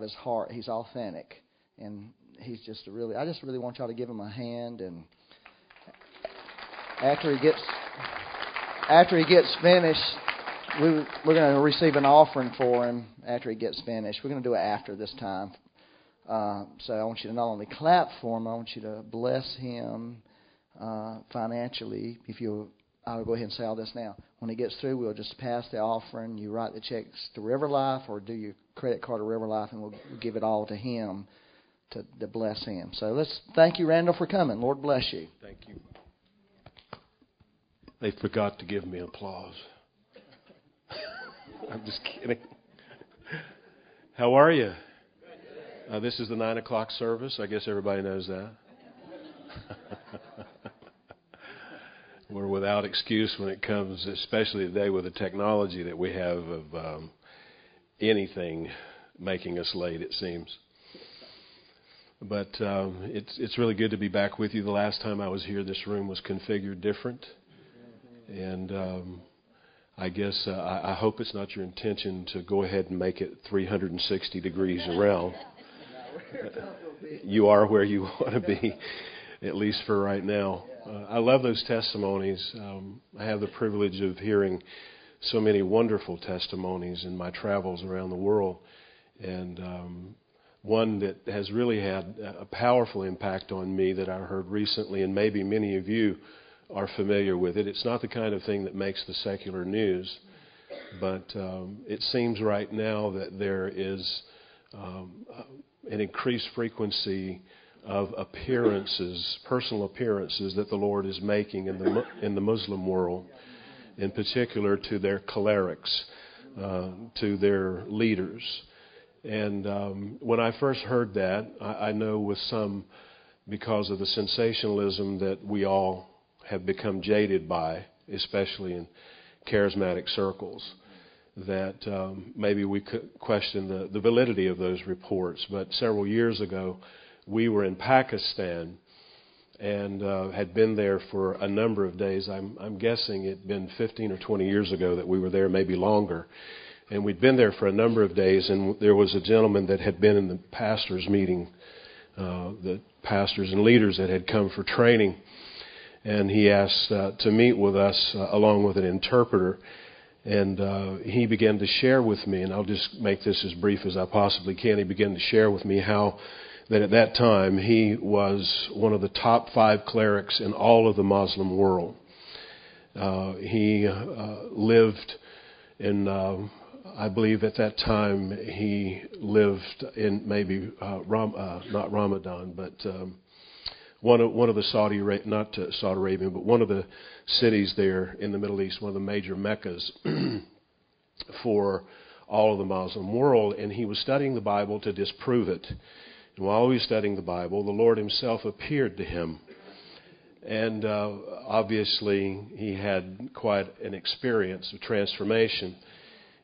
his heart. He's authentic, and he's just a really. I just really want y'all to give him a hand, and after he gets after he gets finished, we we're going to receive an offering for him after he gets finished. We're going to do it after this time. Uh, so I want you to not only clap for him, I want you to bless him uh, financially. If you, I'll go ahead and say all this now. When he gets through, we'll just pass the offering. You write the checks to River Life, or do your credit card to River Life, and we'll give it all to him to, to bless him. So let's thank you, Randall, for coming. Lord bless you. Thank you. They forgot to give me applause. I'm just kidding. How are you? Uh, this is the nine o'clock service. I guess everybody knows that. We're without excuse when it comes, especially today with the technology that we have of um, anything making us late. It seems. But um, it's it's really good to be back with you. The last time I was here, this room was configured different, and um, I guess uh, I, I hope it's not your intention to go ahead and make it 360 degrees around. you are where you want to be, at least for right now. Uh, I love those testimonies. Um, I have the privilege of hearing so many wonderful testimonies in my travels around the world, and um, one that has really had a powerful impact on me that I heard recently, and maybe many of you are familiar with it. It's not the kind of thing that makes the secular news, but um, it seems right now that there is um, an increased frequency of appearances, personal appearances that the Lord is making in the in the Muslim world, in particular to their clerics, uh, to their leaders. And um, when I first heard that, I, I know with some, because of the sensationalism that we all have become jaded by, especially in charismatic circles, that um, maybe we could question the, the validity of those reports. But several years ago, we were in Pakistan and uh, had been there for a number of days. I'm, I'm guessing it'd been 15 or 20 years ago that we were there, maybe longer. And we'd been there for a number of days, and there was a gentleman that had been in the pastors' meeting, uh, the pastors and leaders that had come for training, and he asked uh, to meet with us uh, along with an interpreter. And uh, he began to share with me, and I'll just make this as brief as I possibly can. He began to share with me how that at that time he was one of the top five clerics in all of the Muslim world. Uh, he uh, lived in uh, I believe at that time he lived in maybe uh, Ram, uh, not Ramadan, but um, one of one of the Saudi not uh, Saudi Arabia, but one of the cities there in the Middle East, one of the major meccas for all of the Muslim world, and he was studying the Bible to disprove it. And while he was studying the Bible, the Lord Himself appeared to him. And uh, obviously, he had quite an experience of transformation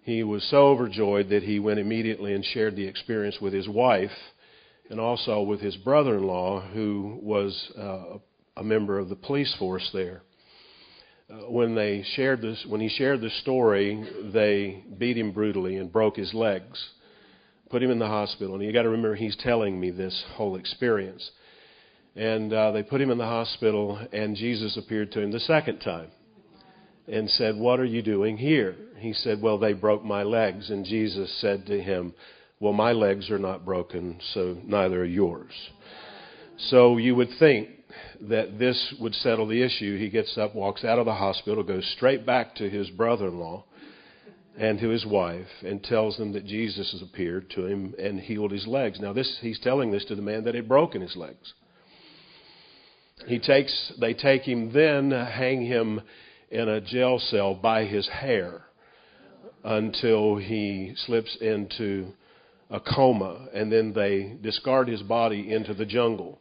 he was so overjoyed that he went immediately and shared the experience with his wife and also with his brother in law, who was uh, a member of the police force there. Uh, when they shared this, when he shared the story, they beat him brutally and broke his legs, put him in the hospital. And you got to remember, he's telling me this whole experience. And uh, they put him in the hospital, and Jesus appeared to him the second time and said, What are you doing here? He said, Well, they broke my legs. And Jesus said to him, Well, my legs are not broken, so neither are yours. So you would think that this would settle the issue. He gets up, walks out of the hospital, goes straight back to his brother in law and to his wife, and tells them that Jesus has appeared to him and healed his legs. Now, this, he's telling this to the man that had broken his legs. He takes, they take him then, hang him in a jail cell by his hair until he slips into a coma, and then they discard his body into the jungle.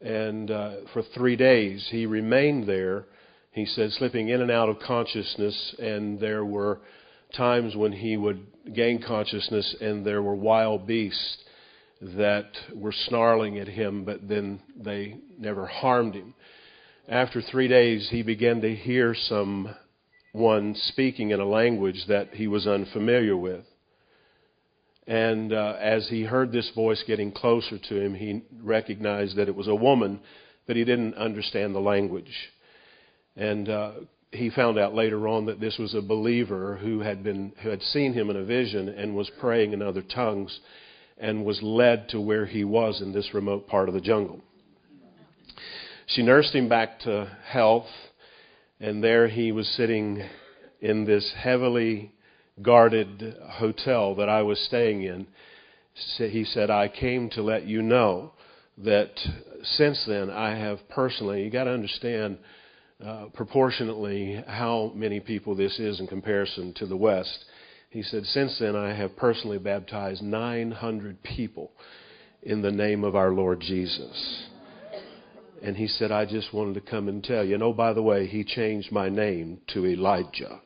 And uh, for three days, he remained there, he said, slipping in and out of consciousness, and there were times when he would gain consciousness, and there were wild beasts that were snarling at him, but then they never harmed him after three days, he began to hear someone speaking in a language that he was unfamiliar with. And uh, as he heard this voice getting closer to him, he recognized that it was a woman, but he didn't understand the language. And uh, he found out later on that this was a believer who had been who had seen him in a vision and was praying in other tongues and was led to where he was in this remote part of the jungle. She nursed him back to health, and there he was sitting in this heavily guarded hotel that I was staying in. He said, I came to let you know that since then I have personally, you got to understand uh, proportionately how many people this is in comparison to the West. He said, Since then, I have personally baptized 900 people in the name of our Lord Jesus. And he said, I just wanted to come and tell you. And oh, by the way, he changed my name to Elijah.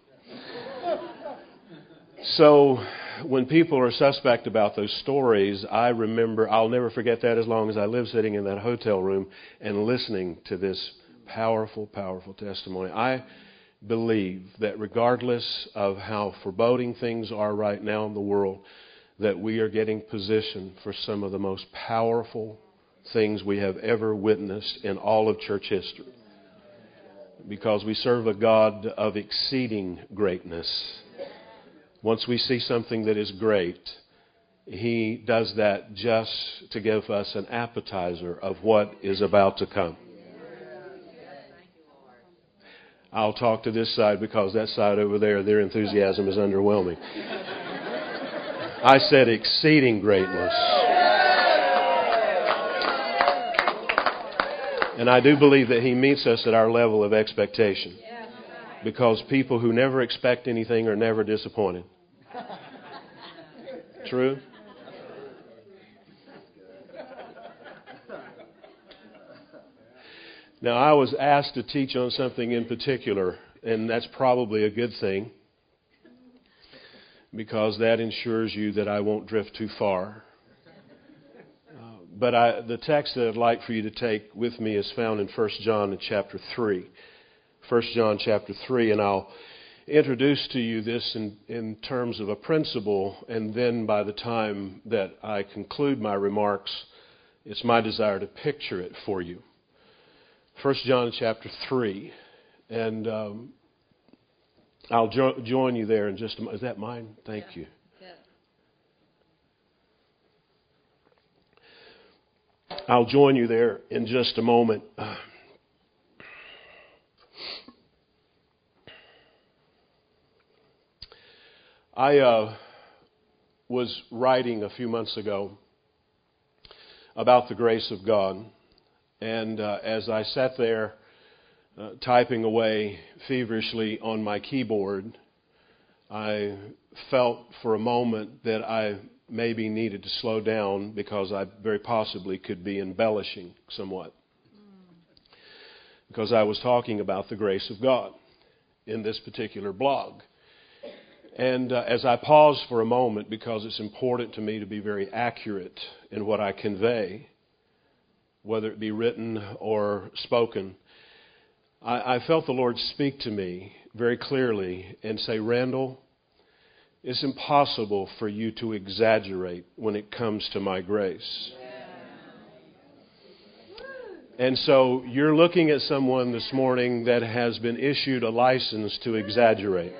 so when people are suspect about those stories, I remember, I'll never forget that as long as I live sitting in that hotel room and listening to this powerful, powerful testimony. I believe that regardless of how foreboding things are right now in the world, that we are getting positioned for some of the most powerful things we have ever witnessed in all of church history. Because we serve a God of exceeding greatness. Once we see something that is great, He does that just to give us an appetizer of what is about to come. I'll talk to this side because that side over there, their enthusiasm is underwhelming. I said exceeding greatness. And I do believe that He meets us at our level of expectation. Because people who never expect anything are never disappointed. True? Now, I was asked to teach on something in particular, and that's probably a good thing because that ensures you that I won't drift too far. Uh, but I, the text that I'd like for you to take with me is found in 1 John in chapter 3. 1 John chapter 3, and I'll introduce to you this in, in terms of a principle, and then by the time that I conclude my remarks, it's my desire to picture it for you. 1 John chapter 3. And um, I'll jo- join you there in just a moment. Is that mine? Thank yeah. you. Yeah. I'll join you there in just a moment. I uh, was writing a few months ago about the grace of God. And uh, as I sat there uh, typing away feverishly on my keyboard, I felt for a moment that I maybe needed to slow down because I very possibly could be embellishing somewhat. Because I was talking about the grace of God in this particular blog. And uh, as I paused for a moment, because it's important to me to be very accurate in what I convey, whether it be written or spoken, I, I felt the Lord speak to me very clearly and say, Randall, it's impossible for you to exaggerate when it comes to my grace. And so you're looking at someone this morning that has been issued a license to exaggerate.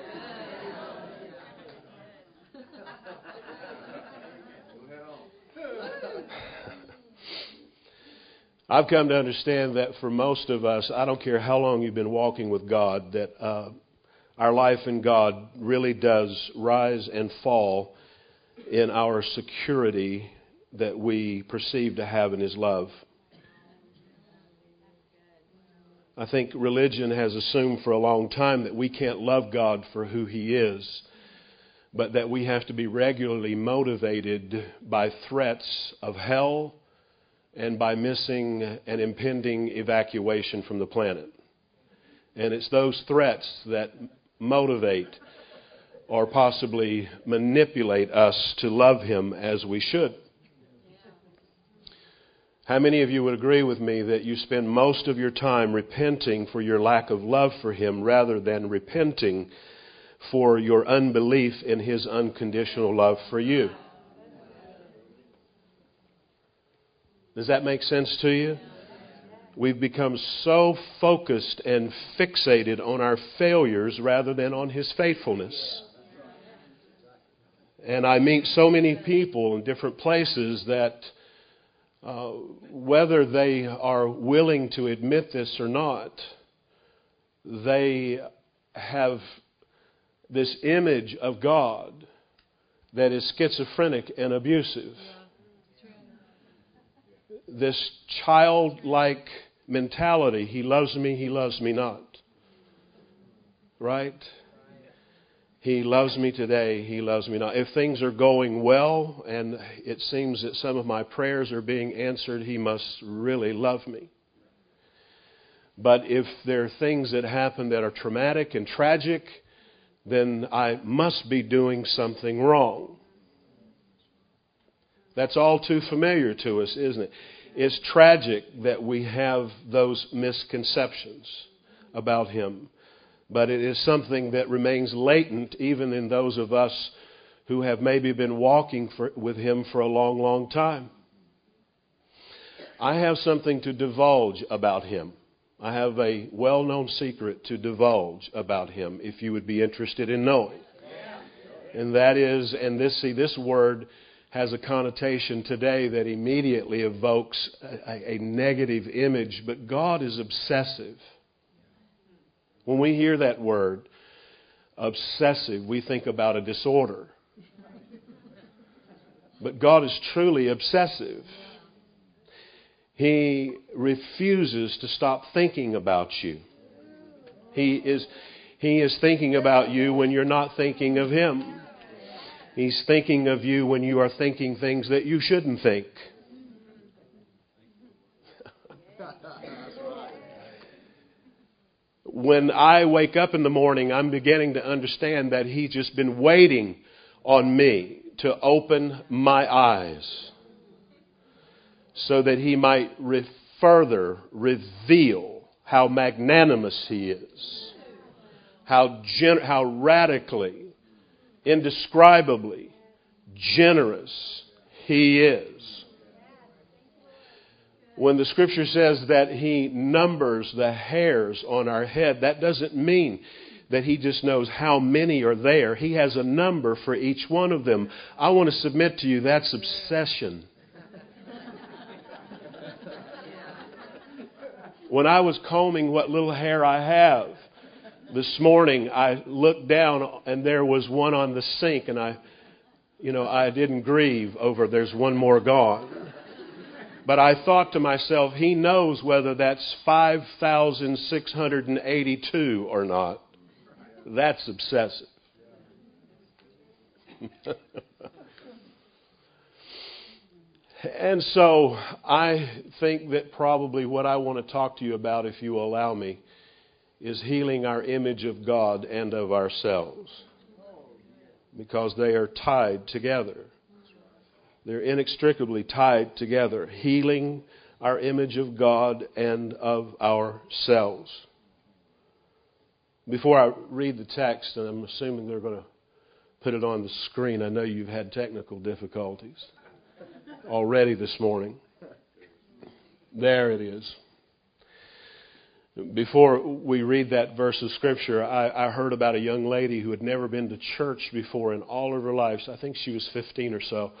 I've come to understand that for most of us, I don't care how long you've been walking with God, that uh, our life in God really does rise and fall in our security that we perceive to have in His love. I think religion has assumed for a long time that we can't love God for who He is, but that we have to be regularly motivated by threats of hell and by missing an impending evacuation from the planet. And it's those threats that motivate or possibly manipulate us to love Him as we should. How many of you would agree with me that you spend most of your time repenting for your lack of love for Him rather than repenting for your unbelief in His unconditional love for you? Does that make sense to you? We've become so focused and fixated on our failures rather than on His faithfulness. And I meet so many people in different places that, uh, whether they are willing to admit this or not, they have this image of God that is schizophrenic and abusive. This childlike mentality He loves me, He loves me not. Right? He loves me today, He loves me not. If things are going well and it seems that some of my prayers are being answered, He must really love me. But if there are things that happen that are traumatic and tragic, then I must be doing something wrong. That's all too familiar to us, isn't it? It's tragic that we have those misconceptions about Him. But it is something that remains latent even in those of us who have maybe been walking for, with Him for a long, long time. I have something to divulge about Him. I have a well known secret to divulge about him if you would be interested in knowing. And that is, and this, see, this word has a connotation today that immediately evokes a, a, negative image, but God is obsessive. When we hear that word, obsessive, we think about a disorder. But God is truly obsessive. He refuses to stop thinking about you. He is, he is thinking about you when you're not thinking of Him. He's thinking of you when you are thinking things that you shouldn't think. when I wake up in the morning, I'm beginning to understand that He's just been waiting on me to open my eyes so that he might re- further reveal how magnanimous he is, how, gen- how radically, indescribably generous he is. When the scripture says that he numbers the hairs on our head, that doesn't mean that he just knows how many are there. He has a number for each one of them. I want to submit to you that's obsession. When I was combing what little hair I have this morning, I looked down and there was one on the sink, and I, you know, I didn't grieve over there's one more gone. But I thought to myself, he knows whether that's 5,682 or not. That's obsessive. And so I think that probably what I want to talk to you about, if you allow me, is healing our image of God and of ourselves. Because they are tied together. They're inextricably tied together. Healing our image of God and of ourselves. Before I read the text, and I'm assuming they're going to put it on the screen, I know you've had technical difficulties already this morning. There it is. Before we read that verse of Scripture, I, I, heard about a young lady who had never been to church before in all of her life. I think she was 15 or so.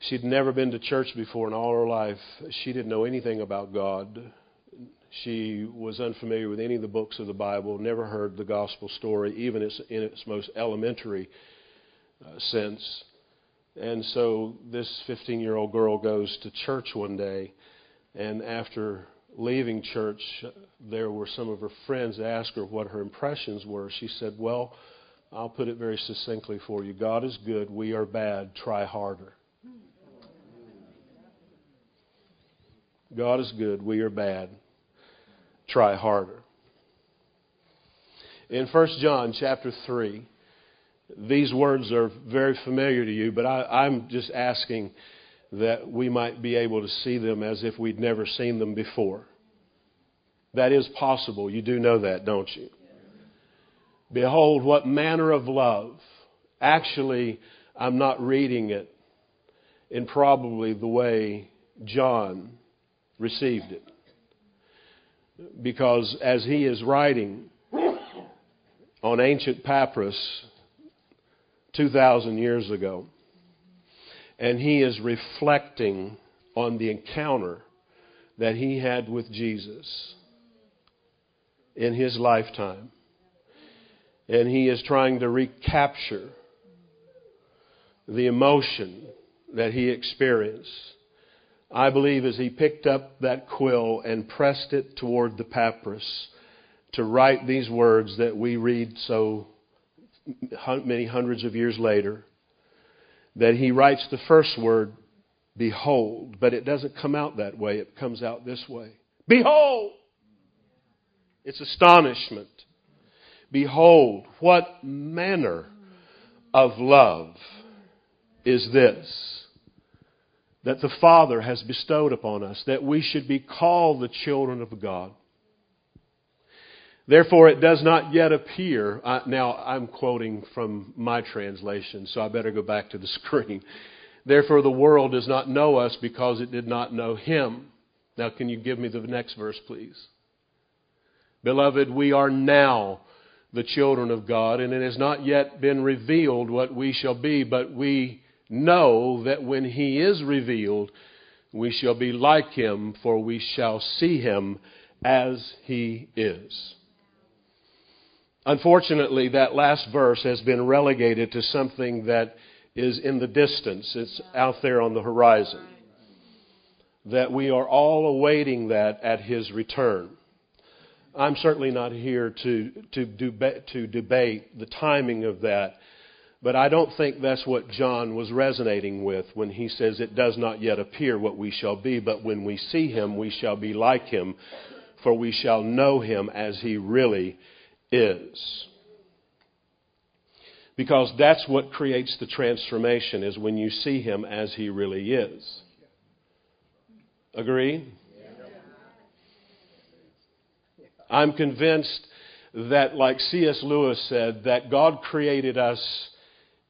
She'd never been to church before in all her life. She didn't know anything about God. She was unfamiliar with any of the books of the Bible, never heard the gospel story, even in its most elementary uh, sense. And so this 15 year old girl goes to church one day, and after leaving church, there were some of her friends asked her what her impressions were. She said, Well, I'll put it very succinctly for you God is good, we are bad, try harder. God is good, we are bad, try harder. In 1 John chapter 3, these words are very familiar to you, but I, I'm just asking that we might be able to see them as if we'd never seen them before. That is possible. You do know that, don't you? Behold, what manner of love. Actually, I'm not reading it in probably the way John received it. Because as he is writing on ancient papyrus 2,000 years ago, and he is reflecting on the encounter that he had with Jesus in his lifetime. And he is trying to recapture the emotion that he experienced. I believe as he picked up that quill and pressed it toward the papyrus to write these words that we read so many hundreds of years later, that he writes the first word, behold, but it doesn't come out that way, it comes out this way. Behold! It's astonishment. Behold, what manner of love is this that the Father has bestowed upon us, that we should be called the children of God. Therefore, it does not yet appear. Now, I'm quoting from my translation, so I better go back to the screen. Therefore, the world does not know us because it did not know Him. Now, can you give me the next verse, please? Beloved, we are now the children of God, and it has not yet been revealed what we shall be, but we know that when He is revealed, we shall be like Him, for we shall see Him as He is. Unfortunately, that last verse has been relegated to something that is in the distance. It's out there on the horizon. That we are all awaiting that at His return. I'm certainly not here to, to, deba- to debate the timing of that, but I don't think that's what John was resonating with when he says, It does not yet appear what we shall be, but when we see him, we shall be like him, for we shall know him as he really is. Because that's what creates the transformation, is when you see him as he really is. Agree? I'm convinced that, like C.S. Lewis said, that God created us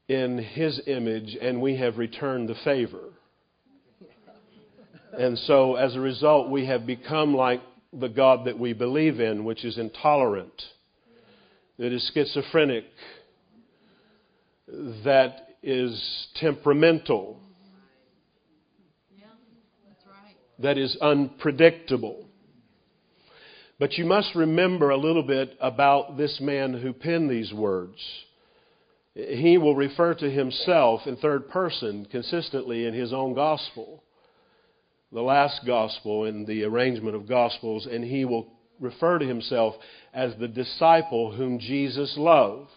in His image and we have returned the favor. And so, as a result, we have become like the God that we believe in, which is intolerant, that is schizophrenic, that is temperamental, that is unpredictable. But you must remember a little bit about this man who penned these words. He will refer to himself in third person consistently in his own gospel, the last gospel in the arrangement of gospels, and he will refer to himself as the disciple whom Jesus loved.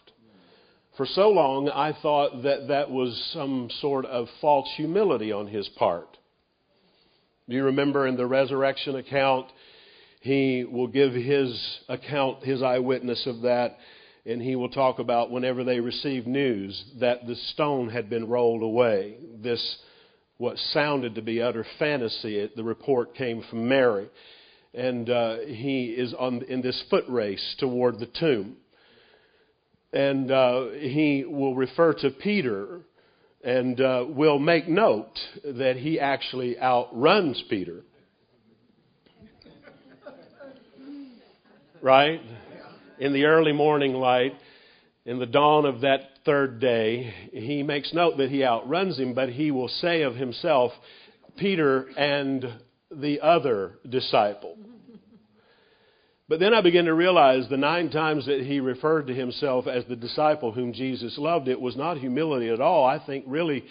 For so long, I thought that that was some sort of false humility on his part. Do you remember in the resurrection account, he will give his account, his eyewitness of that, and he will talk about whenever they received news that the stone had been rolled away. This, what sounded to be utter fantasy, the report came from Mary. And uh, he is on, in this foot race toward the tomb. And uh, he will refer to Peter and uh, will make note that he actually outruns Peter. right? In the early morning light, in the dawn of that third day, he makes note that he outruns him, but he will say of himself, Peter and the other disciple. But then I begin to realize the nine times that he referred to himself as the disciple whom Jesus loved, it was not humility at all. I think really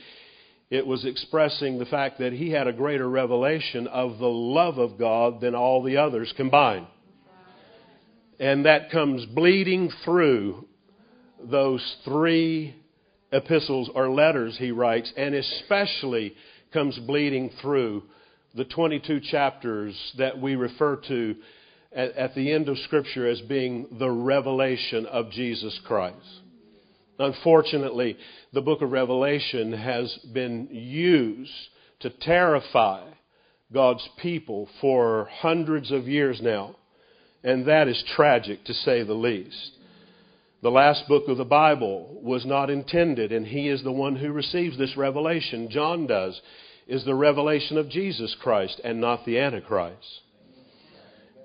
it was expressing the fact that he had a greater revelation of the love of God than all the others combined. And that comes bleeding through those three epistles or letters he writes, and especially comes bleeding through the 22 chapters that we refer to at, at, the end of Scripture as being the revelation of Jesus Christ. Unfortunately, the book of Revelation has been used to terrify God's people for hundreds of years now. And that is tragic, to say the least. The last book of the Bible was not intended, and he is the one who receives this revelation. John does. Is the revelation of Jesus Christ and not the Antichrist.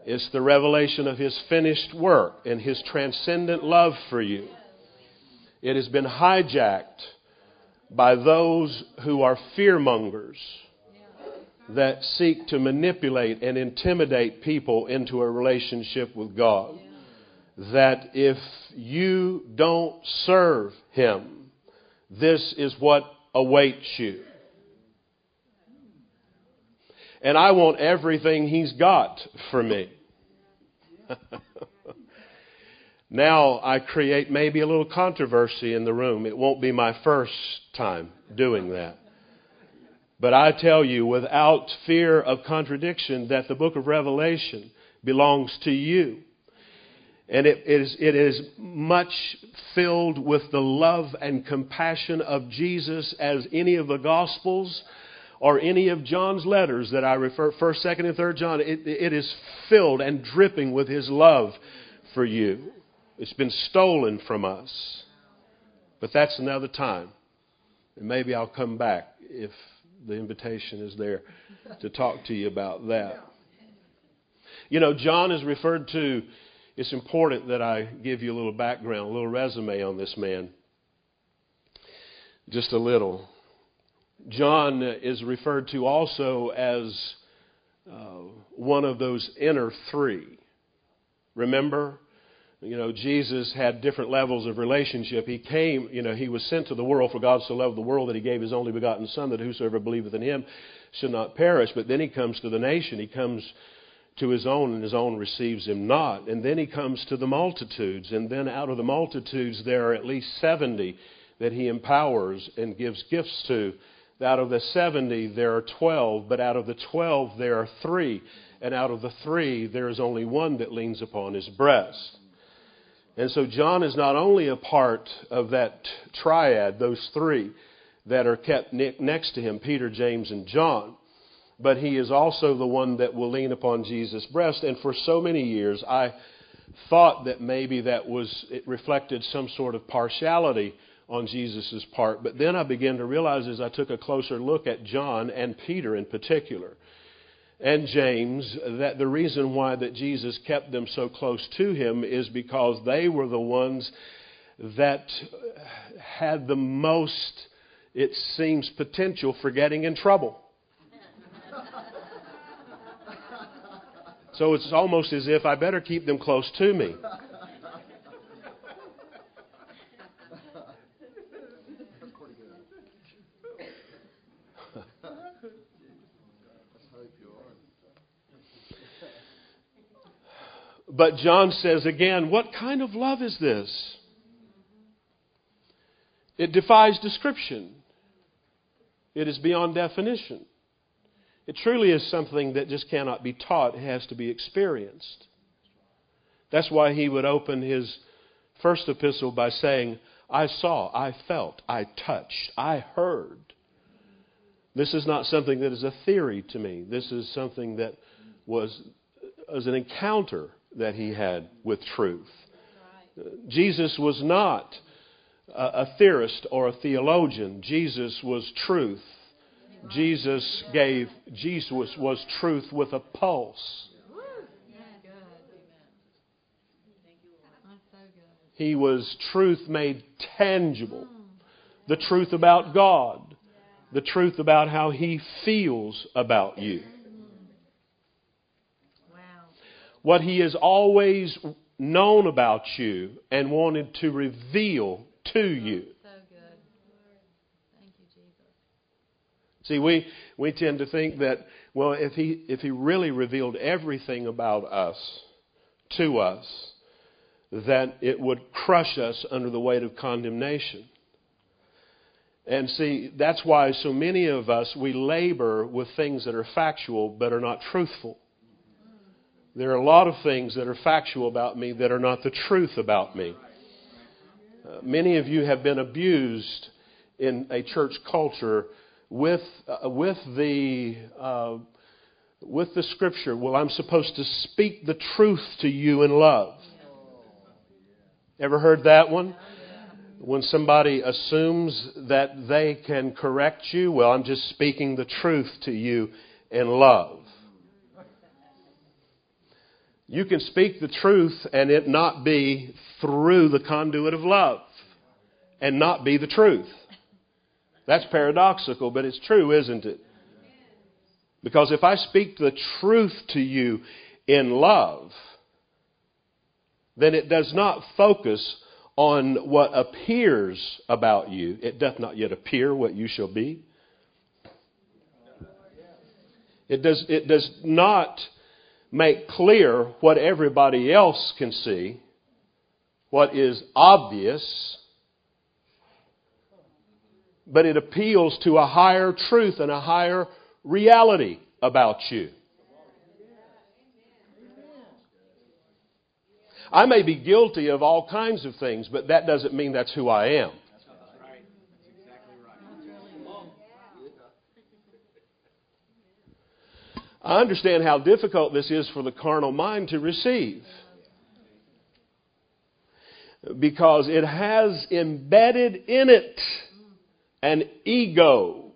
It's the revelation of His finished work and His transcendent love for you. It has been hijacked by those who are fearmongers that seek to manipulate and intimidate people into a relationship with God. That if you don't serve Him, this is what awaits you. And I want everything He's got for me. now I create maybe a little controversy in the room. It won't be my first time doing that. But I tell you, without fear of contradiction, that the book of Revelation belongs to you. And it is, it is much filled with the love and compassion of Jesus as any of the Gospels or any of John's letters that I refer, 1st, 2nd, and 3rd John. It, it is filled and dripping with his love for you. It's been stolen from us. But that's another time. And maybe I'll come back if the invitation is there to talk to you about that. You know, John is referred to, it's important that I give you a little background, a little resume on this man. Just a little. John is referred to also as uh, one of those inner three. Remember? you know, Jesus had different levels of relationship. He came, you know, he was sent to the world for God so loved the world that he gave his only begotten Son, that whosoever believeth in him should not perish. But then he comes to the nation. He comes to his own, and his own receives him not. And then he comes to the multitudes. And then out of the multitudes, there are at least 70 that he empowers and gives gifts to. Out of the 70, there are 12, but out of the 12, there are three. And out of the three, there is only one that leans upon his breast. And so John is not only a part of that triad, those three that are kept next to him Peter, James, and John, but he is also the one that will lean upon Jesus' breast. And for so many years, I thought that maybe that was, it reflected some sort of partiality on Jesus' part. But then I began to realize as I took a closer look at John and Peter in particular, and James that the reason why that Jesus kept them so close to him is because they were the ones that had the most it seems potential for getting in trouble. So it's almost as if I better keep them close to me. But John says again, what kind of love is this? It defies description. It is beyond definition. It truly is something that just cannot be taught, it has to be experienced. That's why he would open his first epistle by saying, I saw, I felt, I touched, I heard. This is not something that is a theory to me. This is something that was as an encounter that he had with truth. Jesus was not a, theorist or a theologian. Jesus was truth. Jesus gave, Jesus was truth with a pulse. He was truth made tangible. The truth about God. The truth about how He feels about you. What He has always known about you and wanted to reveal to you. So good. Thank you, Jesus. See, we, we tend to think that, well, if he, if he really revealed everything about us to us, that it would crush us under the weight of condemnation. And see, that's why so many of us, we labor with things that are factual but are not truthful. There are a lot of things that are factual about me that are not the truth about me. Uh, many of you have been abused in a church culture with, uh, with, the, uh, with the scripture. Well, I'm supposed to speak the truth to you in love. Ever heard that one? When somebody assumes that they can correct you, well, I'm just speaking the truth to you in love. You can speak the truth and it not be through the conduit of love and not be the truth. That's paradoxical, but it's true, isn't it? Because if I speak the truth to you in love, then it does not focus on what appears about you. It doth not yet appear what you shall be. It does, it does not make clear what everybody else can see, what is obvious, but it appeals to a higher truth and a higher reality about you. I may be guilty of all kinds of things, but that doesn't mean that's who I am. I understand how difficult this is for the carnal mind to receive. Because it has embedded in it an ego,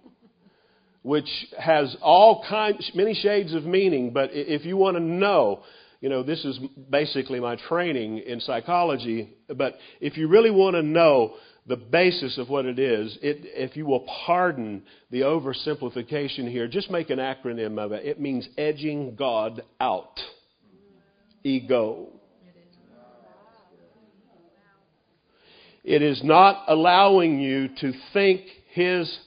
which has all kinds, many shades of meaning. But if you want to know, you know, this is basically my training in psychology. But if you really want to know the basis of what it is, it, if you will pardon the oversimplification here, just make an acronym of it. It means edging God out. Ego. It is not allowing you to think His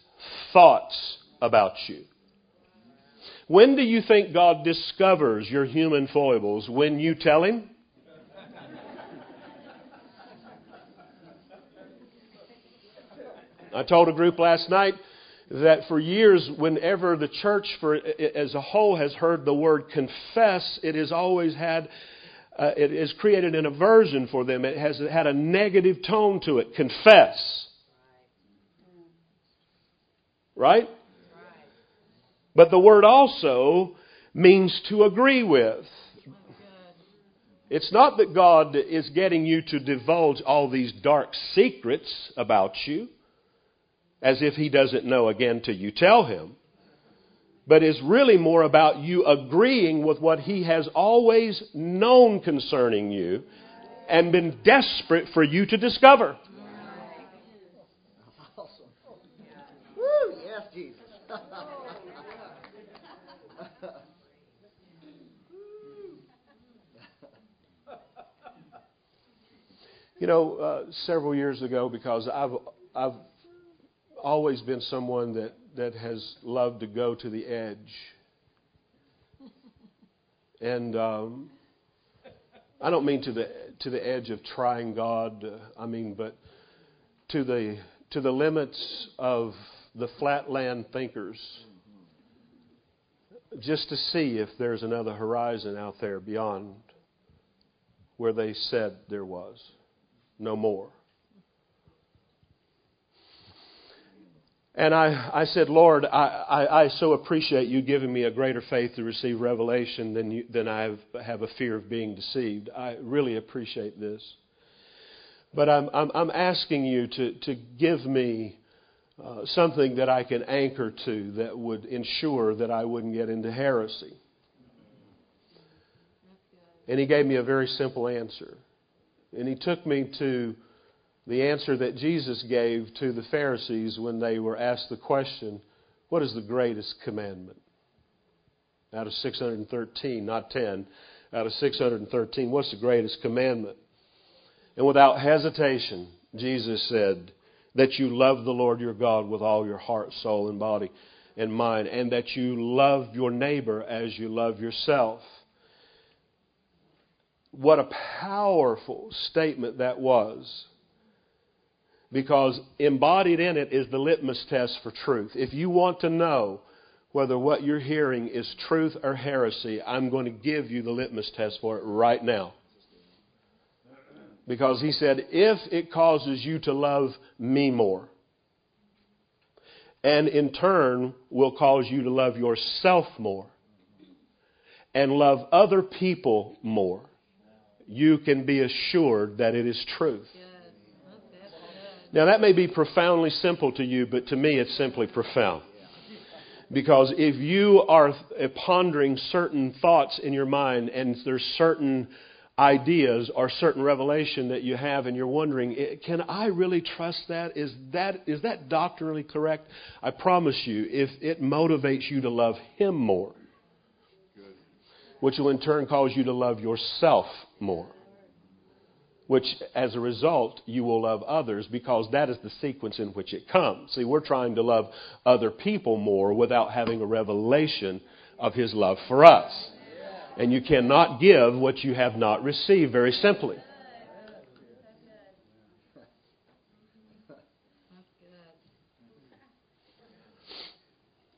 thoughts about you. When do you think God discovers your human foibles? When you tell Him? I told a group last night that for years, whenever the church for, as a whole has heard the word confess, it has always had, uh, it has created an aversion for them. It has had a negative tone to it. Confess. Right? But the word also means to agree with. It's not that God is getting you to divulge all these dark secrets about you as if he doesn't know again till you tell him, but is really more about you agreeing with what he has always known concerning you and been desperate for you to discover. Awesome. Woo, yes, Jesus. You know, uh, several years ago, because I've I've always been someone that, that has loved to go to the edge. And um, I don't mean to the to the edge of trying God. Uh, I mean, but to the to the limits of the flatland thinkers, just to see if there's another horizon out there beyond where they said there was, no more. And I, I said, Lord, I, I, I so appreciate you giving me a greater faith to receive revelation than, you, than I have, have a fear of being deceived. I really appreciate this. But I'm, I'm, I'm asking you to, to give me uh, something that I can anchor to that would ensure that I wouldn't get into heresy. And he gave me a very simple answer. And he took me to the answer that Jesus gave to the Pharisees when they were asked the question, What is the greatest commandment? Out of 613, not 10, out of 613, what's the greatest commandment? And without hesitation, Jesus said, That you love the Lord your God with all your heart, soul, and body and mind, and that you love your neighbor as you love yourself. What a powerful statement that was because embodied in it is the litmus test for truth. If you want to know whether what you're hearing is truth or heresy, I'm going to give you the litmus test for it right now. Because he said, if it causes you to love me more, and in turn will cause you to love yourself more, and love other people more, you can be assured that it is truth. Now, that may be profoundly simple to you, but to me, it's simply profound. Because if you are pondering certain thoughts in your mind and there's certain ideas or certain revelation that you have and you're wondering, eh, can I really trust that? Is that, is that doctrinally correct? I promise you, if it motivates you to love Him more, which will in turn cause you to love yourself more which as a result you will love others because that is the sequence in which it comes. See, we're trying to love other people more without having a revelation of His love for us. And you cannot give what you have not received, very simply.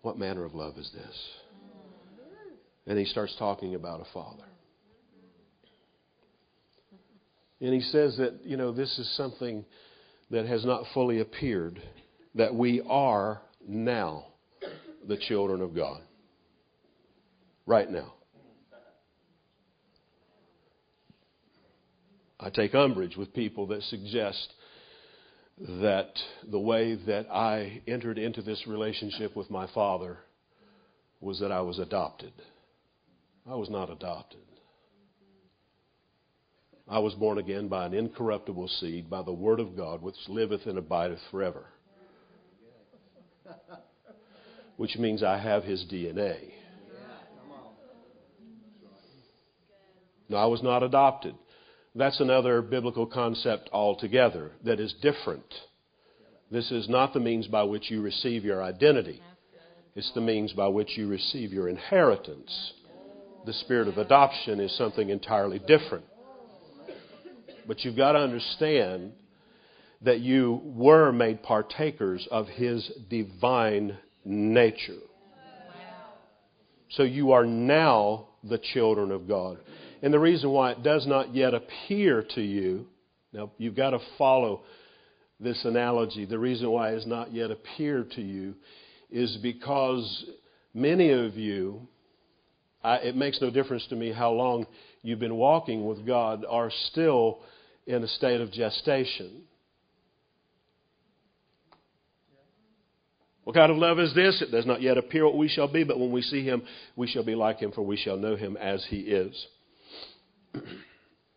What manner of love is this? And he starts talking about a father. And he says that, you know, this is something that has not fully appeared, that we are now the children of God. Right now. I take umbrage with people that suggest that the way that I entered into this relationship with my father was that I was adopted. I was not adopted. I was born again by an incorruptible seed, by the word of God, which liveth and abideth forever. Which means I have his DNA. No, I was not adopted. That's another biblical concept altogether that is different. This is not the means by which you receive your identity, it's the means by which you receive your inheritance. The spirit of adoption is something entirely different. But you've got to understand that you were made partakers of his divine nature. So you are now the children of God. And the reason why it does not yet appear to you, now you've got to follow this analogy. The reason why it has not yet appeared to you is because many of you, I, it makes no difference to me how long you've been walking with God, are still in a state of gestation. What kind of love is this? It does not yet appear what we shall be, but when we see him, we shall be like him, for we shall know him as he is.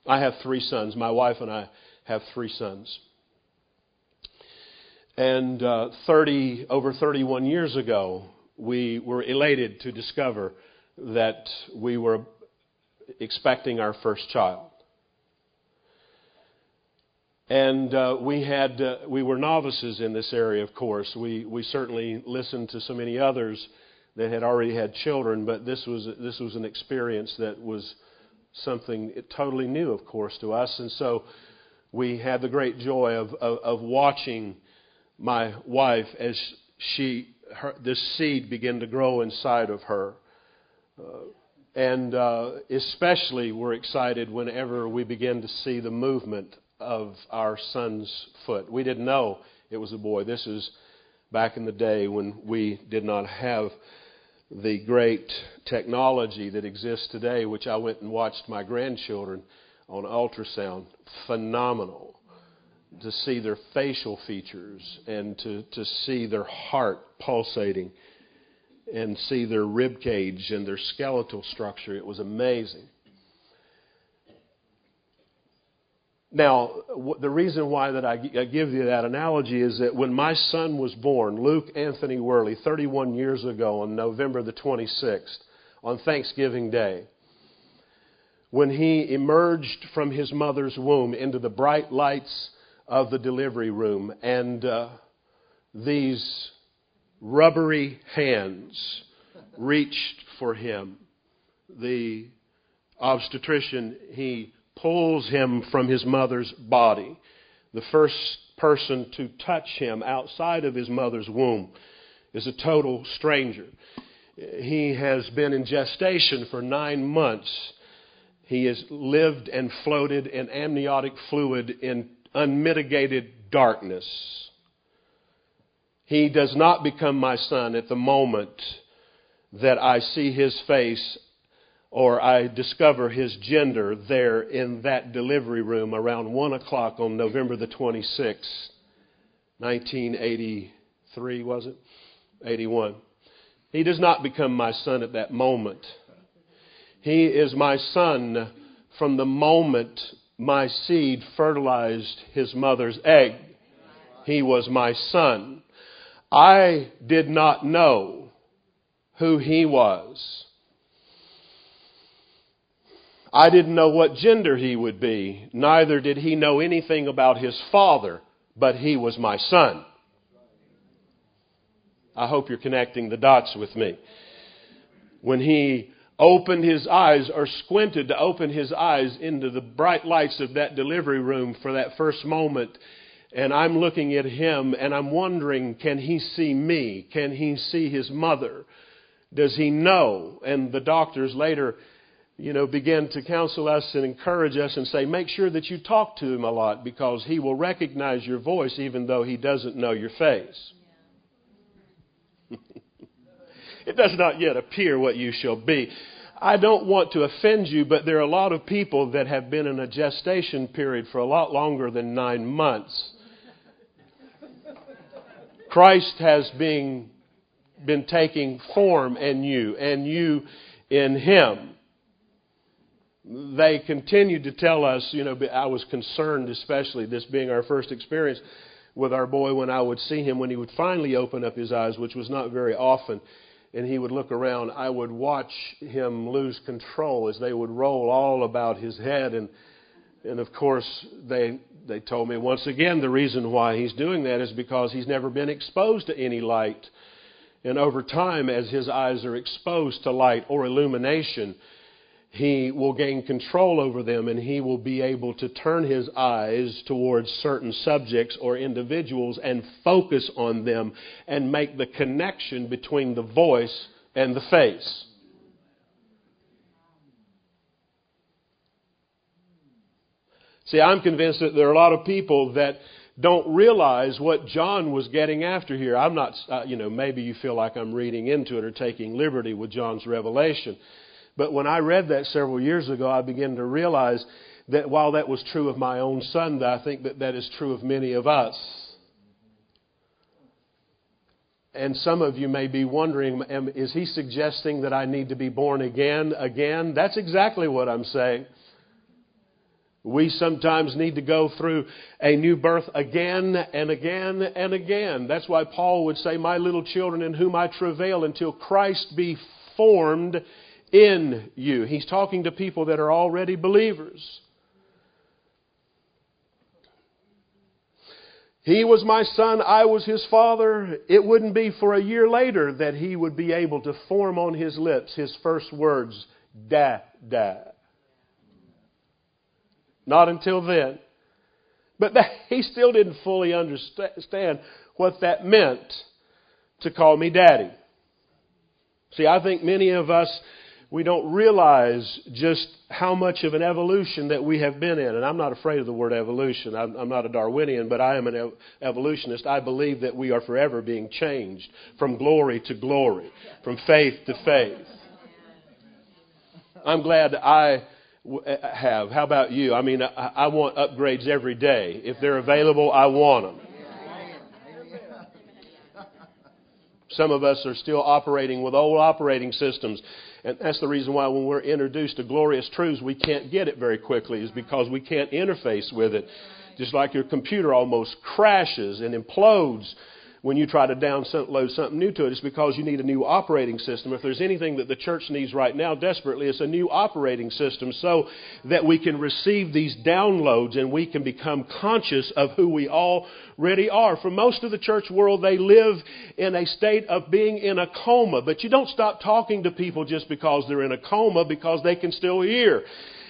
I have three sons. My wife and I have three sons. And uh, 30, over 31 years ago, we were elated to discover that we were expecting our first child. And uh, we had uh, we were novices in this area, of course. We we certainly listened to so many others that had already had children, but this was this was an experience that was something totally new, of course, to us. And so we had the great joy of of, of watching my wife as she her, this seed began to grow inside of her. Uh, and uh, especially we're excited whenever we begin to see the movement of our son's foot. We didn't know it was a boy. This is back in the day when we did not have the great technology that exists today, which I went and watched my grandchildren on ultrasound. Phenomenal to see their facial features and to, to see their heart pulsating and see their rib cage and their skeletal structure. It was amazing. Now, the reason why that I give you that analogy is that when my son was born, Luke Anthony Worley, 31 years ago on November the 26th, on Thanksgiving Day, when he emerged from his mother's womb into the bright lights of the delivery room, and uh, these rubbery hands reached for him, the obstetrician, he pulls him from his mother's body. The first person to touch him outside of his mother's womb is a total stranger. He has been in gestation for nine months. He has lived and floated in amniotic fluid in unmitigated darkness. He does not become my son at the moment that I see his face or I discover his gender there in that delivery room around 1 o'clock on November the 26th. 1983, was it? 81. He does not become my son at that moment. He is my son from the moment my seed fertilized his mother's egg. He was my son. I did not know who he was. I didn't know what gender he would be. Neither did he know anything about his father, but he was my son. I hope you're connecting the dots with me. When he opened his eyes or squinted to open his eyes into the bright lights of that delivery room for that first moment, and I'm looking at him and I'm wondering, can he see me? Can he see his mother? Does he know? And the doctors later you know, begin to counsel us and encourage us and say, make sure that you talk to him a lot because he will recognize your voice even though he doesn't know your face. it does not yet appear what you shall be. I don't want to offend you, but there are a lot of people that have been in a gestation period for a lot longer than nine months. Christ has been, been taking form in you, and you in Him they continued to tell us, you know, I was concerned, especially this being our first experience with our boy when I would see him when he would finally open up his eyes, which was not very often, and he would look around. I would watch him lose control as they would roll all about his head, and and of course they they told me once again the reason why he's doing that is because he's never been exposed to any light, and over time as his eyes are exposed to light or illumination he will gain control over them and he will be able to turn his eyes towards certain subjects or individuals and focus on them and make the connection between the voice and the face. See, I'm convinced that there are a lot of people that don't realize what John was getting after here. I'm not, uh, you know, maybe you feel like I'm reading into it or taking liberty with John's revelation. But when I read that several years ago, I began to realize that while that was true of my own son, that I think that that is true of many of us. And some of you may be wondering, is he suggesting that I need to be born again again? That's exactly what I'm saying. We sometimes need to go through a new birth again and again and again. That's why Paul would say, My little children in whom I travail until Christ be formed in you. He's talking to people that are already believers. He was my son, I was his father. It wouldn't be for a year later that he would be able to form on his lips his first words, da, da. Not until then. But he still didn't fully understand what that meant to call me daddy. See, I think many of us we don't realize just how much of an evolution that we have been in. And I'm not afraid of the word evolution. I'm, I'm not a Darwinian, but I am an ev- evolutionist. I believe that we are forever being changed from glory to glory, from faith to faith. I'm glad I eh, have. How about you? I mean, I, I want upgrades every day. If they're available, I want them. Some of us are still operating with old operating systems and that's the reason why when we're introduced to glorious truths, we can't get it very quickly, is because we can't interface with it. Just like your computer almost crashes and implodes when you try to download something new to it. It's because you need a new operating system. If there's anything that the church needs right now desperately, it's a new operating system so that we can receive these downloads and we can become conscious of who we already are. For most of the church world, they live in a state of being in a coma, but you don't stop talking to people just because they're in a coma because they can still hear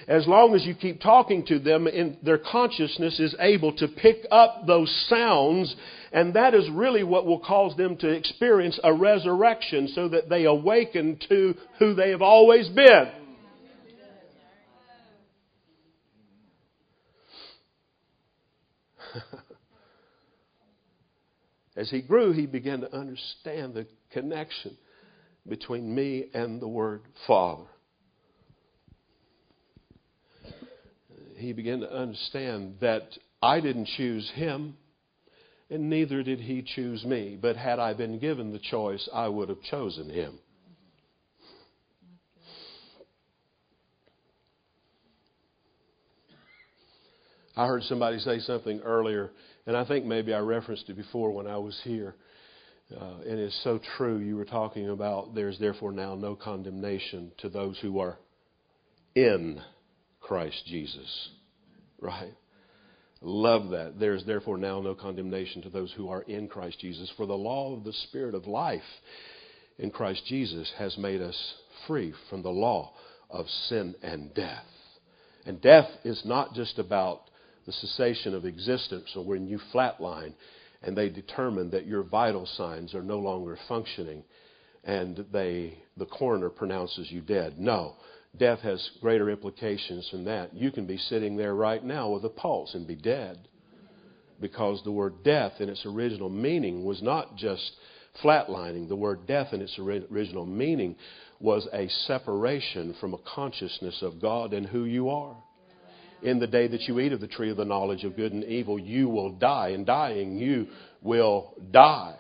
as long as you keep talking to them, their consciousness is able to pick up those sounds and that is really what will cause them to experience a resurrection so that they awaken to who they have always been. As he grew, he began to understand the connection between me and the Word Father. He began to understand that I didn't choose him and neither did he choose me. But had I been given the choice, I would have chosen him. I heard somebody say something earlier, and I think maybe I referenced it before when I was here. Uh, and it's so true. You were talking about there's therefore now no condemnation to those who are in Christ Jesus. Right? Love that. There's therefore now no condemnation to those who are in Christ Jesus. For the law of the Spirit of life in Christ Jesus has made us free from the law of sin and death. And death is not just about the cessation of existence or when you flatline and they determine that your vital signs are no longer functioning and they the coroner pronounces you dead. No. Death has greater implications than that. You can be sitting there right now with a pulse and be dead. Because the word death in its original meaning was not just flatlining. The word death in its original meaning was a separation from a consciousness of God and who you are in the day that you eat of the tree of the knowledge of good and evil, you will die. and dying, you will die.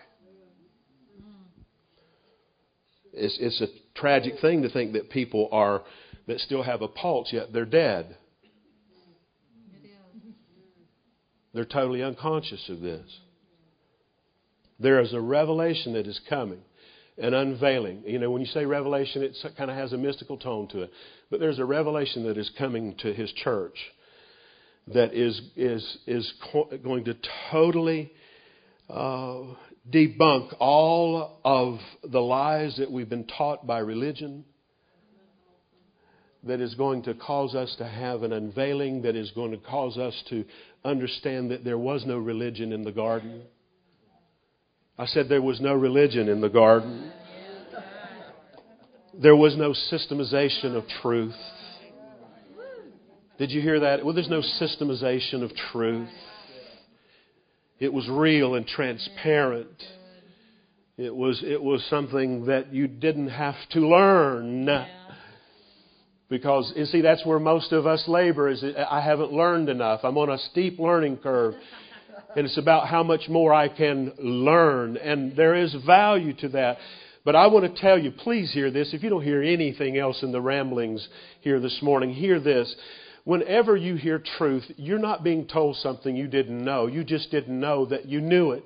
It's, it's a tragic thing to think that people are that still have a pulse, yet they're dead. They're totally unconscious of this. There is a revelation that is coming, an unveiling. You know, when you say revelation, it kind of has a mystical tone to it. But there's a revelation that is coming to his church that is, is, is going to totally uh, debunk all of the lies that we've been taught by religion, that is going to cause us to have an unveiling, that is going to cause us to understand that there was no religion in the garden. I said there was no religion in the garden. There was no systemization of truth. Did you hear that? Well, there's no systemization of truth. It was real and transparent. It was, it was something that you didn't have to learn. Because, you see, that's where most of us labor is I haven't learned enough. I'm on a steep learning curve. And it's about how much more I can learn. And there is value to that. But I want to tell you, please hear this. If you don't hear anything else in the ramblings here this morning, hear this whenever you hear truth, you're not being told something you didn't know. You just didn't know that you knew it.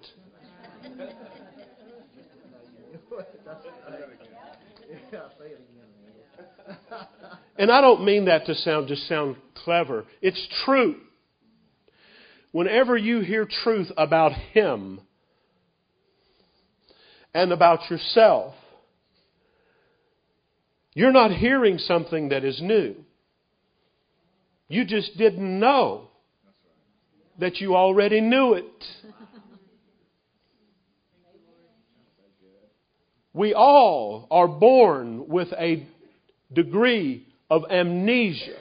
And I don't mean that to sound just sound clever. It's true. Whenever you hear truth about him and about yourself, you're not hearing something that is new. You just didn't know that you already knew it. We all are born with a degree of amnesia.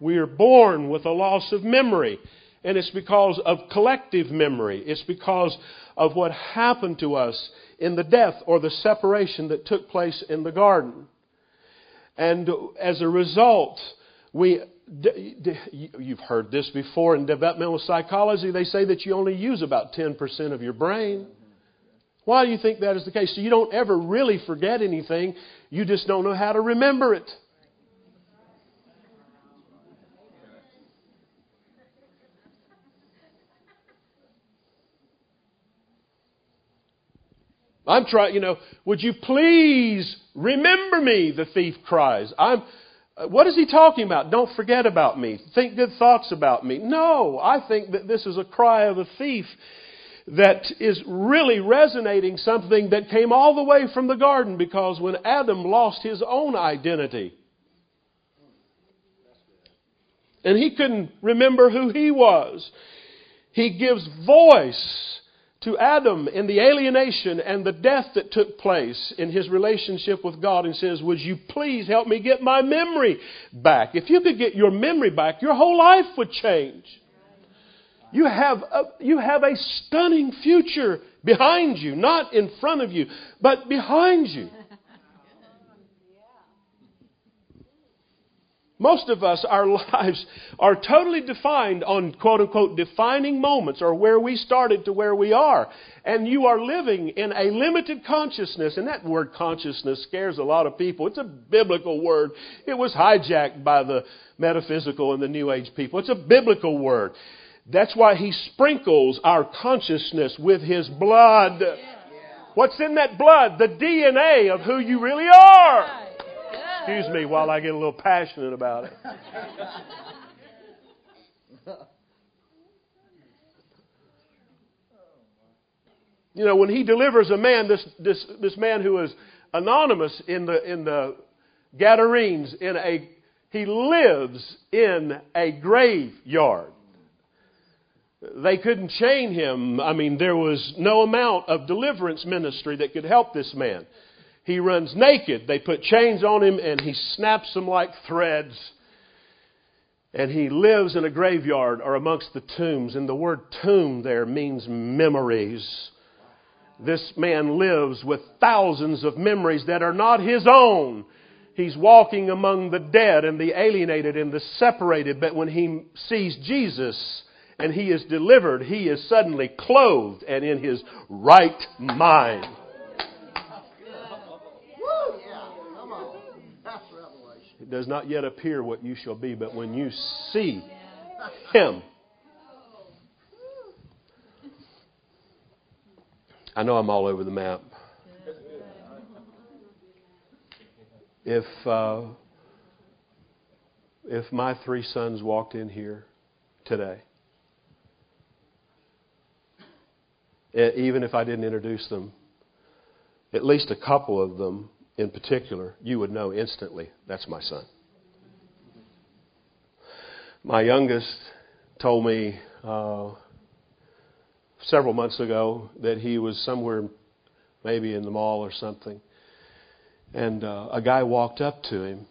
We are born with a loss of memory. And it's because of collective memory. It's because of what happened to us in the death or the separation that took place in the garden. And as a result, we, you've heard this before in developmental psychology, they say that you only use about 10% of your brain. Why do you think that is the case? So you don't ever really forget anything, you just don't know how to remember it. I'm trying, you know, would you please remember me, the thief cries. I'm, uh, what is he talking about? Don't forget about me. Think good thoughts about me. No, I think that this is a cry of a thief that is really resonating something that came all the way from the garden because when Adam lost his own identity, and he couldn't remember who he was, he gives voice to Adam in the alienation and the death that took place in his relationship with God and says, Would you please help me get my memory back? If you could get your memory back, your whole life would change. You have a, you have a stunning future behind you, not in front of you, but behind you. Most of us, our lives are totally defined on quote unquote defining moments or where we started to where we are. And you are living in a limited consciousness. And that word consciousness scares a lot of people. It's a biblical word. It was hijacked by the metaphysical and the New Age people. It's a biblical word. That's why he sprinkles our consciousness with his blood. What's in that blood? The DNA of who you really are. Excuse me while I get a little passionate about it. You know, when he delivers a man, this, this, this man who is anonymous in the, in the Gadarenes, in a, he lives in a graveyard. They couldn't chain him. I mean, there was no amount of deliverance ministry that could help this man. He runs naked. They put chains on him and he snaps them like threads. And he lives in a graveyard or amongst the tombs. And the word tomb there means memories. This man lives with thousands of memories that are not his own. He's walking among the dead and the alienated and the separated. But when he sees Jesus and he is delivered, he is suddenly clothed and in his right mind. It does not yet appear what you shall be, but when you see him, I know I'm all over the map. If uh, if my three sons walked in here today, even if I didn't introduce them, at least a couple of them in particular, you would know instantly that's my son. My youngest told me uh, several months ago that he was somewhere, maybe in the mall or something, and uh, a guy walked up to him,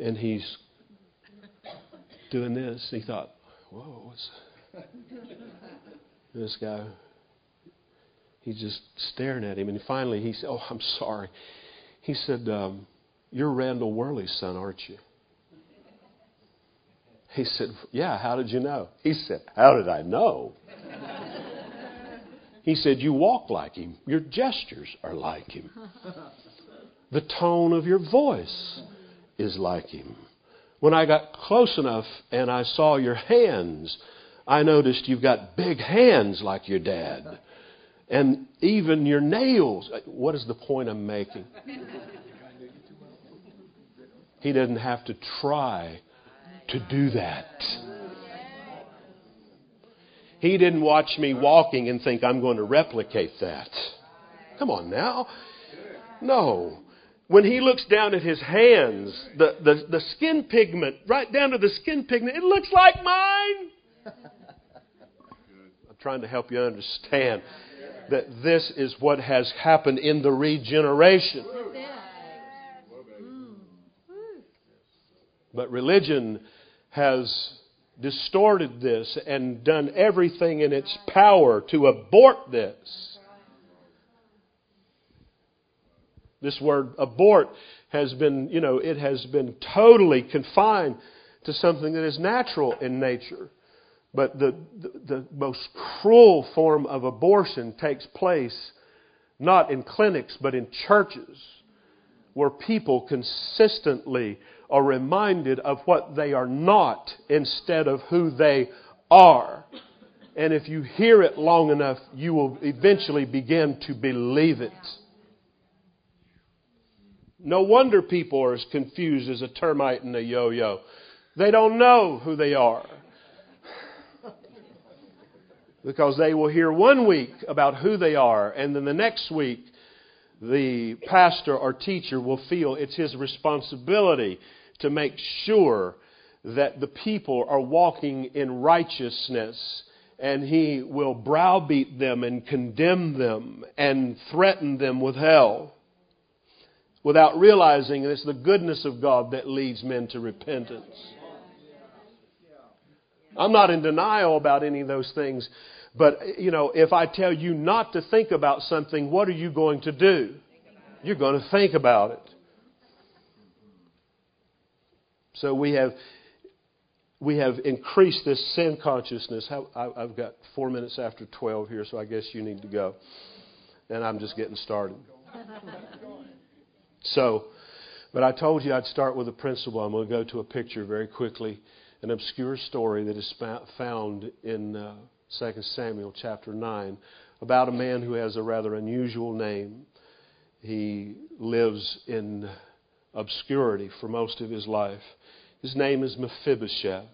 and he's doing this. He thought, "Whoa, what's this guy?" He's just staring at him, and finally he said, "Oh, I'm sorry." He said, um, You're Randall Worley's son, aren't you? He said, Yeah, how did you know? He said, How did I know? he said, You walk like him. Your gestures are like him. The tone of your voice is like him. When I got close enough and I saw your hands, I noticed you've got big hands like your dad and even your nails. What is the point I'm making? He doesn't have to try to do that. He didn't watch me walking and think I'm going to replicate that. Come on now. No. When he looks down at his hands, the, the, the skin pigment, right down to the skin pigment, it looks like mine. I'm trying to help you understand that this is what has happened in the regeneration. But religion has distorted this and done everything in its power to abort this. This word abort has been, you know, it has been totally confined to something that is natural in nature. But the, the, the, most cruel form of abortion takes place not in clinics, but in churches, where people consistently are reminded of what they are not instead of who they are. And if you hear it long enough, you will eventually begin to believe it. No wonder people are as confused as a termite and a yo yo. They don't know who they are. Because they will hear one week about who they are, and then the next week, the pastor or teacher will feel it's his responsibility to make sure that the people are walking in righteousness, and he will browbeat them and condemn them and threaten them with hell without realizing it's the goodness of God that leads men to repentance. I'm not in denial about any of those things. But, you know, if I tell you not to think about something, what are you going to do? You're going to think about it. So we have we have increased this sin consciousness. I've got four minutes after 12 here, so I guess you need to go. And I'm just getting started. So, but I told you I'd start with a principle. I'm going to go to a picture very quickly, an obscure story that is found in uh, 2 Samuel chapter 9 about a man who has a rather unusual name. He lives in obscurity for most of his life. His name is Mephibosheth.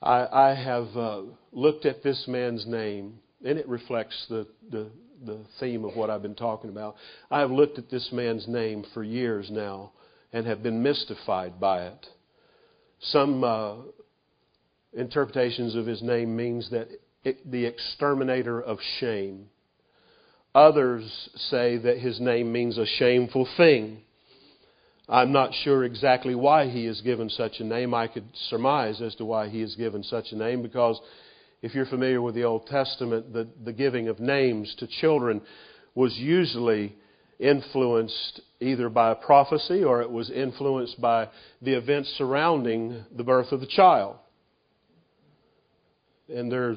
I, I have uh, looked at this man's name, and it reflects the, the, the theme of what I've been talking about. I have looked at this man's name for years now and have been mystified by it. Some uh, interpretations of his name means that it, the exterminator of shame. Others say that his name means a shameful thing. I'm not sure exactly why he is given such a name. I could surmise as to why he is given such a name because if you're familiar with the Old Testament, the, the giving of names to children was usually influenced either by prophecy or it was influenced by the events surrounding the birth of the child. And there are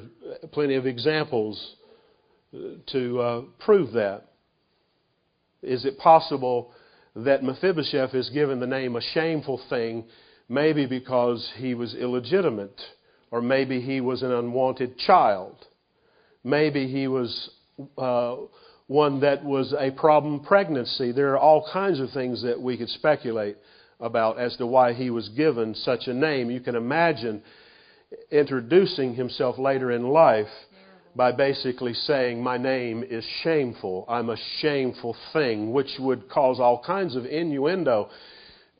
plenty of examples to uh, prove that. Is it possible that Mephibosheth is given the name a shameful thing, maybe because he was illegitimate, or maybe he was an unwanted child, maybe he was uh, one that was a problem pregnancy. There are all kinds of things that we could speculate about as to why he was given such a name. You can imagine introducing himself later in life by basically saying, My name is shameful. I'm a shameful thing, which would cause all kinds of innuendo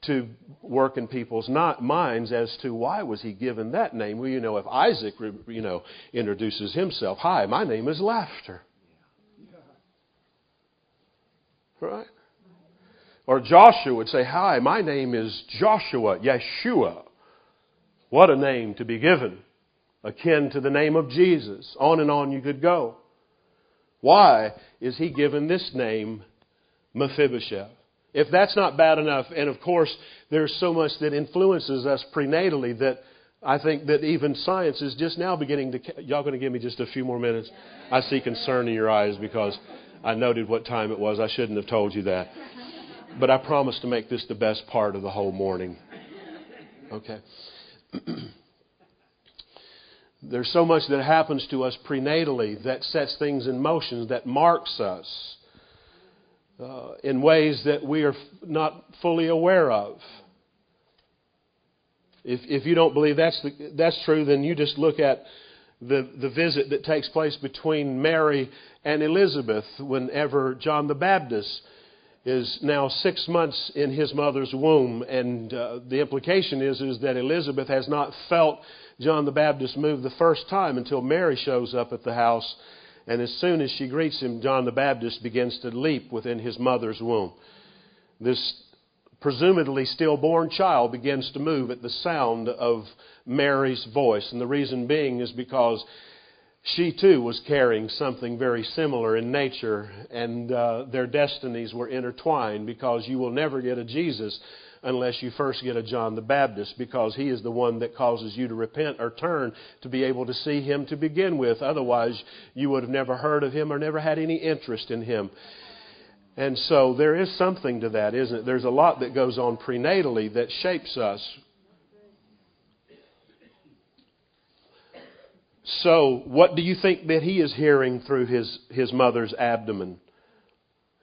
to work in people's not minds as to why was he given that name. Well, you know, if Isaac, you know, introduces himself, Hi, my name is Laughter. Right? Or Joshua would say, Hi, my name is Joshua, Yeshua. What a name to be given akin to the name of Jesus. On and on you could go. Why is he given this name, Mephibosheth? If that's not bad enough, and of course there's so much that influences us prenatally that I think that even science is just now beginning to. Y'all going to give me just a few more minutes? I see concern in your eyes because I noted what time it was. I shouldn't have told you that. But I promise to make this the best part of the whole morning. Okay. There's so much that happens to us prenatally that sets things in motion, that marks us uh, in ways that we are not fully aware of. If, if you don't believe that's, the, that's true, then you just look at the, the visit that takes place between Mary and Elizabeth whenever John the Baptist is now six months in his mother's womb. And uh, the implication is, is that Elizabeth has not felt John the Baptist move the first time until Mary shows up at the house. And as soon as she greets him, John the Baptist begins to leap within his mother's womb. This presumably stillborn child begins to move at the sound of Mary's voice. And the reason being is because she too was carrying something very similar in nature, and uh, their destinies were intertwined because you will never get a Jesus unless you first get a John the Baptist because he is the one that causes you to repent or turn to be able to see him to begin with. Otherwise, you would have never heard of him or never had any interest in him. And so there is something to that, isn't it? There's a lot that goes on prenatally that shapes us. So, what do you think that he is hearing through his, his mother's abdomen?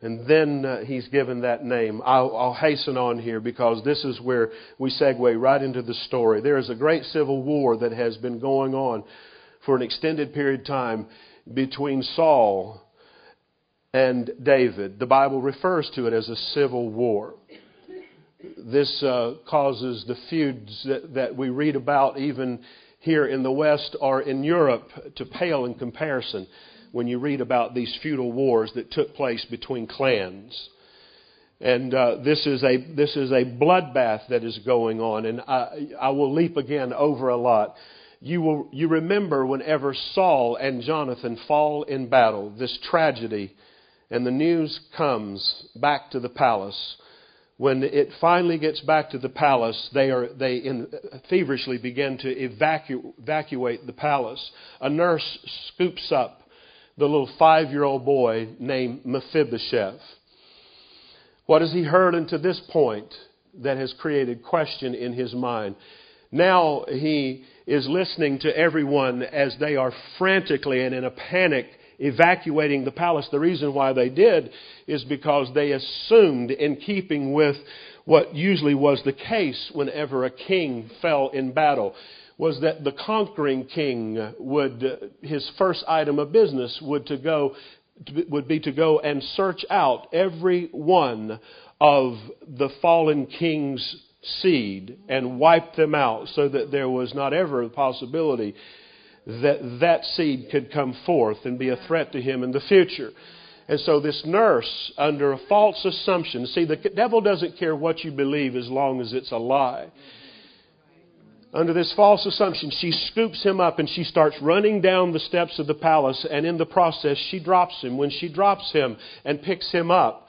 And then uh, he's given that name. I'll, I'll, hasten on here because this is where we segue right into the story. There is a great civil war that has been going on for an extended period of time between Saul and David. The Bible refers to it as a civil war. This uh, causes the feuds that, that we read about even here in the West or in Europe to pale in comparison when you read about these feudal wars that took place between clans. And uh, this is a this is a bloodbath that is going on, and I, I will leap again over a lot. You will you remember whenever Saul and Jonathan fall in battle, this tragedy, and the news comes back to the palace when it finally gets back to the palace, they, are, they in, feverishly begin to evacu- evacuate the palace. A nurse scoops up the little five year old boy named Mephibosheth. What has he heard unto this point that has created question in his mind? Now he is listening to everyone as they are frantically and in a panic evacuating the palace. The reason why they did is because they assumed, in keeping with what usually was the case whenever a king fell in battle, was that the conquering king would, his first item of business would to go, would be to go and search out every one of the fallen king's seed and wipe them out so that there was not ever a possibility that that seed could come forth and be a threat to him in the future. And so this nurse, under a false assumption, see, the devil doesn't care what you believe as long as it's a lie. Under this false assumption, she scoops him up and she starts running down the steps of the palace, and in the process, she drops him. When she drops him and picks him up,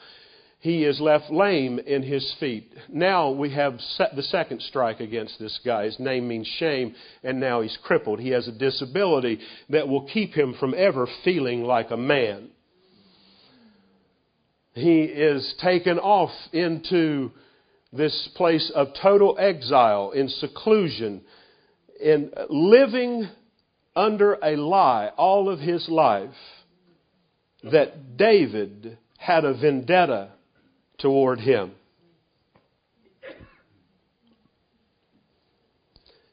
he is left lame in his feet. Now we have the second strike against this guy. His name means shame, and now he's crippled. He has a disability that will keep him from ever feeling like a man. He is taken off into this place of total exile, in seclusion, in living under a lie all of his life that David had a vendetta toward him.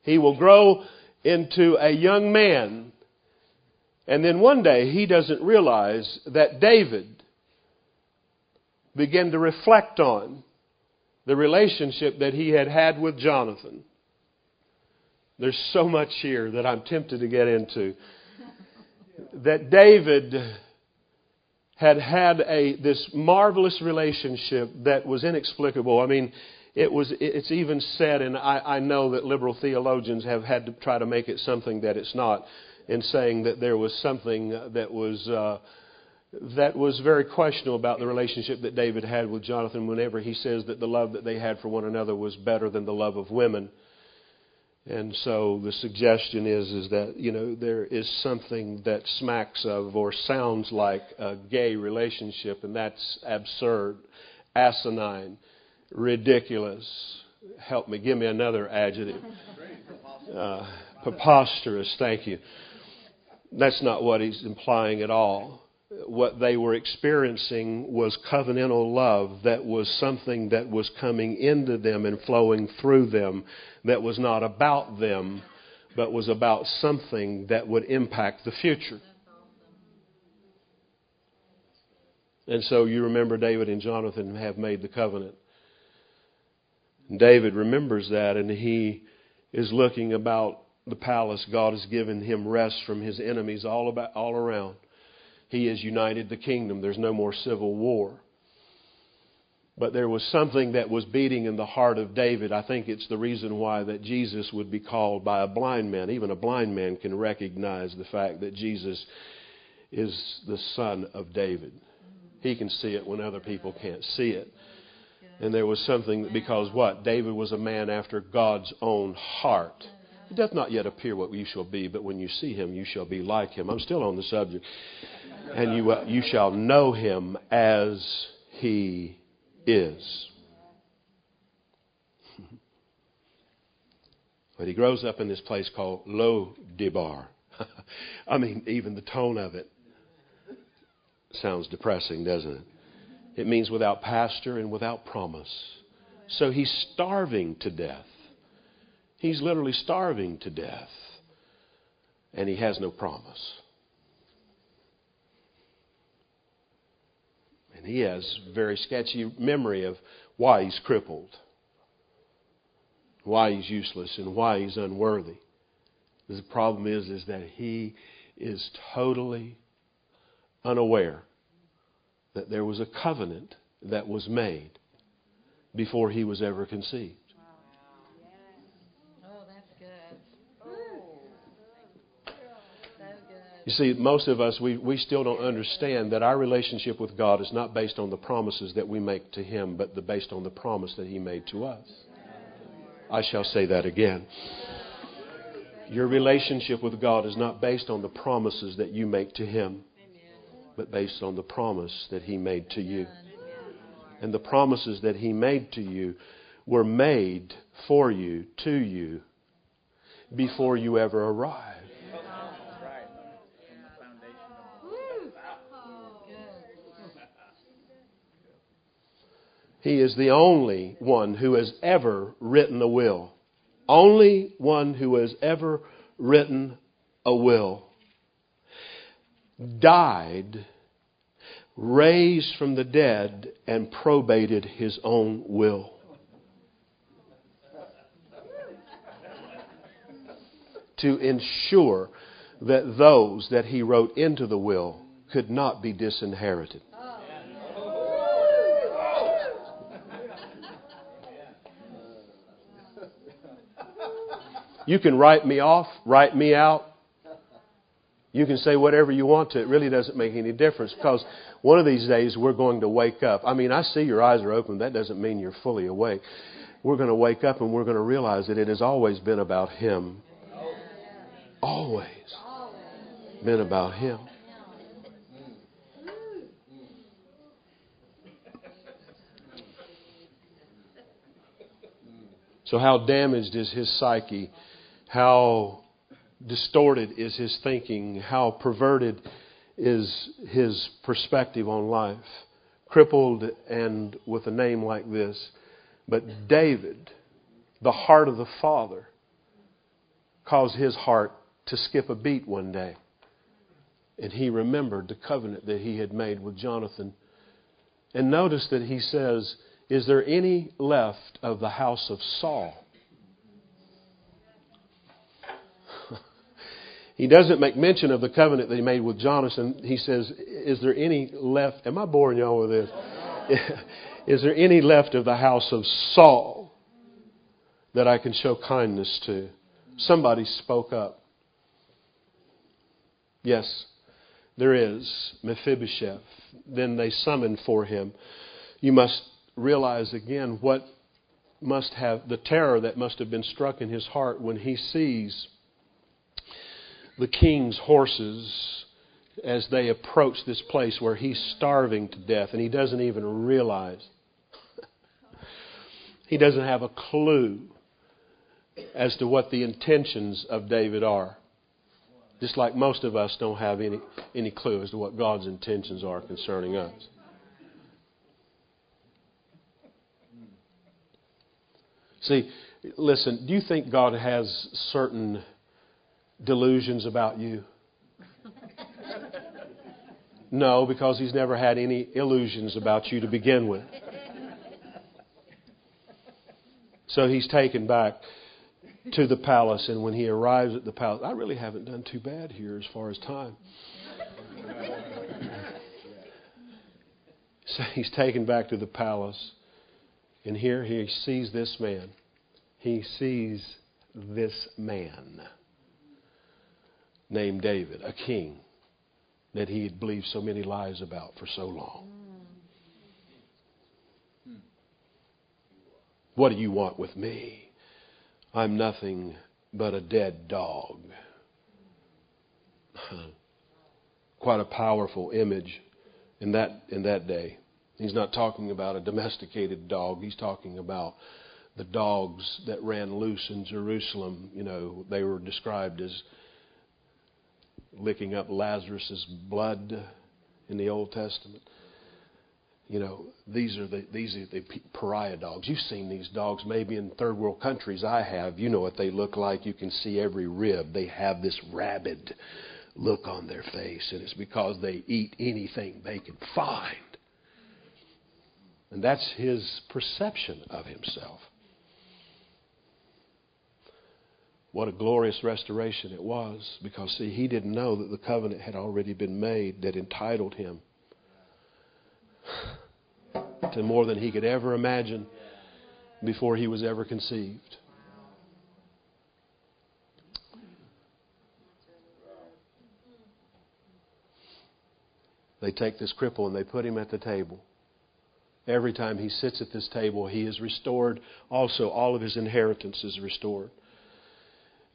He will grow into a young man, and then one day he doesn't realize that David began to reflect on the relationship that he had had with Jonathan. There's so much here that I'm tempted to get into. That David had had a this marvelous relationship that was inexplicable. I mean, it was it's even said, and I, I know that liberal theologians have had to try to make it something that it's not, in saying that there was something that was. Uh, that was very questionable about the relationship that David had with Jonathan whenever he says that the love that they had for one another was better than the love of women. And so the suggestion is is that you know there is something that smacks of or sounds like a gay relationship, and that's absurd, asinine, ridiculous. Help me, give me another adjective. Uh, preposterous. Thank you. That's not what he's implying at all what they were experiencing was covenantal love that was something that was coming into them and flowing through them that was not about them but was about something that would impact the future. And so you remember David and Jonathan have made the covenant. David remembers that and he is looking about the palace. God has given him rest from his enemies all about all around. He has united the kingdom. There's no more civil war. But there was something that was beating in the heart of David. I think it's the reason why that Jesus would be called by a blind man. Even a blind man can recognize the fact that Jesus is the son of David. He can see it when other people can't see it. And there was something because what? David was a man after God's own heart. It doth not yet appear what you shall be, but when you see him, you shall be like him. I'm still on the subject. And you, uh, you shall know him as he is. But he grows up in this place called Lo Debar. I mean, even the tone of it sounds depressing, doesn't it? It means without pastor and without promise. So he's starving to death. He's literally starving to death. And he has no promise. He has very sketchy memory of why he's crippled, why he's useless, and why he's unworthy. The problem is, is that he is totally unaware that there was a covenant that was made before he was ever conceived. You see, most of us, we, we still don't understand that our relationship with God is not based on the promises that we make to Him, but the, based on the promise that He made to us. I shall say that again. Your relationship with God is not based on the promises that you make to Him, but based on the promise that He made to you. And the promises that He made to you were made for you, to you, before you ever arrived. He is the only one who has ever written a will. Only one who has ever written a will. Died, raised from the dead, and probated his own will. to ensure that those that he wrote into the will could not be disinherited. You can write me off, write me out. You can say whatever you want to. It really doesn't make any difference because one of these days we're going to wake up. I mean, I see your eyes are open. That doesn't mean you're fully awake. We're going to wake up and we're going to realize that it has always been about Him. Always been about Him. So, how damaged is his psyche? How distorted is his thinking? How perverted is his perspective on life? Crippled and with a name like this. But David, the heart of the Father, caused his heart to skip a beat one day. And he remembered the covenant that he had made with Jonathan. And notice that he says, Is there any left of the house of Saul? He doesn't make mention of the covenant that he made with Jonathan. He says, Is there any left? Am I boring y'all with this? Is there any left of the house of Saul that I can show kindness to? Somebody spoke up. Yes, there is. Mephibosheth. Then they summoned for him. You must realize again what must have, the terror that must have been struck in his heart when he sees the king's horses as they approach this place where he's starving to death and he doesn't even realize. he doesn't have a clue as to what the intentions of David are. Just like most of us don't have any, any clue as to what God's intentions are concerning us. See, listen, do you think God has certain delusions about you? No, because He's never had any illusions about you to begin with. So He's taken back to the palace, and when he arrives at the palace, I really haven't done too bad here as far as time. so he's taken back to the palace, and here he sees this man. He sees this man named David, a king that he had believed so many lies about for so long. What do you want with me? I'm nothing but a dead dog. Quite a powerful image in that, in that day. He's not talking about a domesticated dog. He's talking about the dogs that ran loose in Jerusalem. You know, they were described as licking up Lazarus's blood in the Old Testament. You know, these are the these are the pariah dogs. You've seen these dogs maybe in third world countries. I have. You know what they look like. You can see every rib. They have this rabid look on their face, and it's because they eat anything they can find. And that's his perception of himself. What a glorious restoration it was because, see, he didn't know that the covenant had already been made that entitled him to more than he could ever imagine before he was ever conceived. They take this cripple and they put him at the table. Every time he sits at this table, he is restored. Also, all of his inheritance is restored.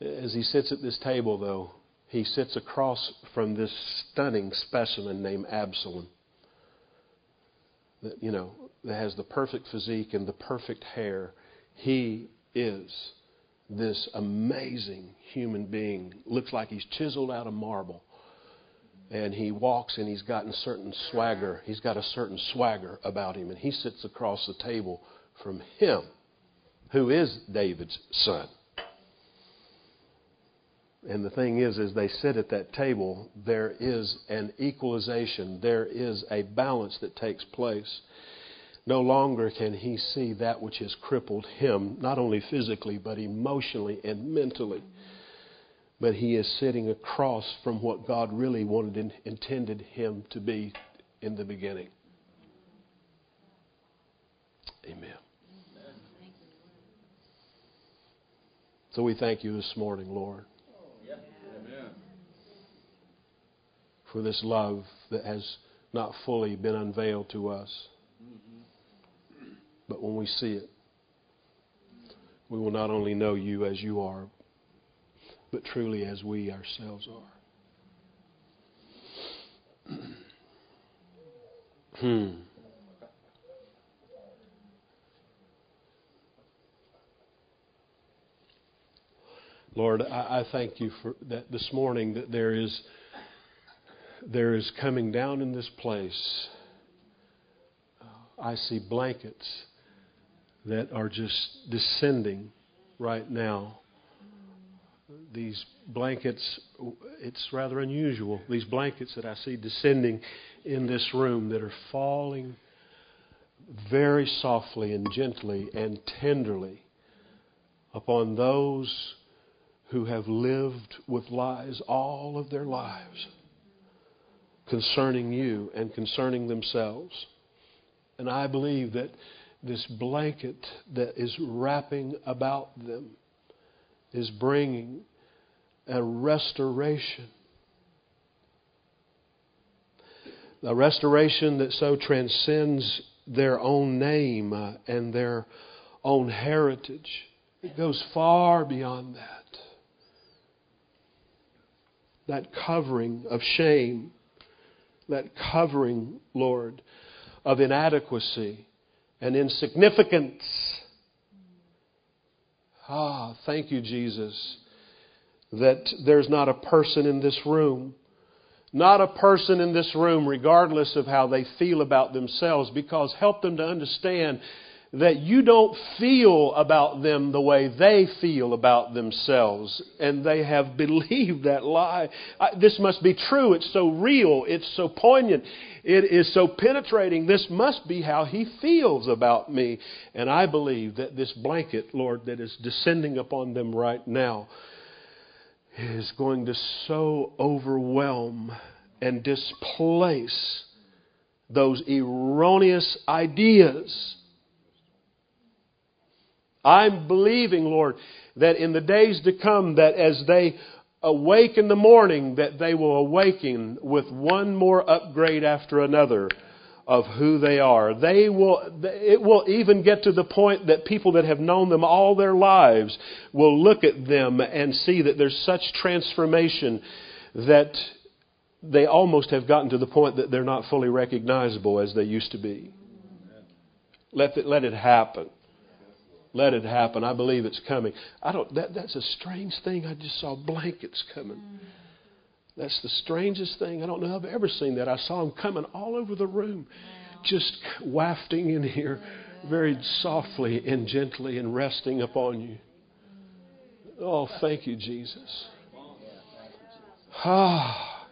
As he sits at this table, though, he sits across from this stunning specimen named Absalom. That, you know, that has the perfect physique and the perfect hair. He is this amazing human being. Looks like he's chiseled out of marble. And he walks and he's got a certain swagger. He's got a certain swagger about him. And he sits across the table from him, who is David's son. And the thing is, as they sit at that table, there is an equalization, there is a balance that takes place. No longer can he see that which has crippled him, not only physically, but emotionally and mentally. But he is sitting across from what God really wanted and intended him to be in the beginning. Amen. So we thank you this morning, Lord. For this love that has not fully been unveiled to us. But when we see it, we will not only know you as you are, but truly as we ourselves are. hmm. Lord, I, I, thank you for that this morning that there is there is coming down in this place. Uh, I see blankets that are just descending right now. These blankets, it's rather unusual. These blankets that I see descending in this room that are falling very softly and gently and tenderly upon those who have lived with lies all of their lives concerning you and concerning themselves. And I believe that this blanket that is wrapping about them is bringing a restoration. A restoration that so transcends their own name uh, and their own heritage. It goes far beyond that. That covering of shame that covering, Lord, of inadequacy and insignificance. Ah, thank you, Jesus, that there's not a person in this room, not a person in this room, regardless of how they feel about themselves, because help them to understand that you don't feel about them the way they feel about themselves. And they have believed that lie. I, this must be true. It's so real. It's so poignant. It is so penetrating. This must be how he feels about me. And I believe that this blanket, Lord, that is descending upon them right now is going to so overwhelm and displace those erroneous ideas I'm believing, Lord, that in the days to come, that as they awake in the morning, that they will awaken with one more upgrade after another of who they are. They will, it will even get to the point that people that have known them all their lives will look at them and see that there's such transformation that they almost have gotten to the point that they're not fully recognizable as they used to be. Let it, let it happen let it happen. I believe it's coming. I don't. That, that's a strange thing. I just saw blankets coming. That's the strangest thing. I don't know if I've ever seen that. I saw them coming all over the room, just wafting in here, very softly and gently and resting upon you. Oh, thank you, Jesus. Ah,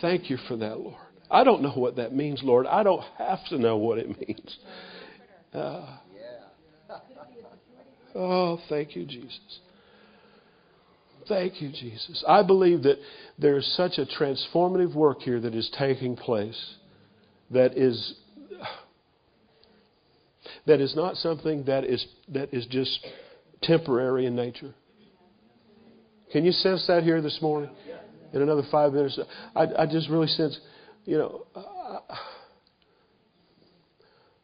thank you for that, Lord. I don't know what that means, Lord. I don't have to know what it means. Uh, Oh, thank you, Jesus. Thank you, Jesus. I believe that there is such a transformative work here that is taking place that is that is not something that is that is just temporary in nature. Can you sense that here this morning? In another five minutes, I, I just really sense you know, uh,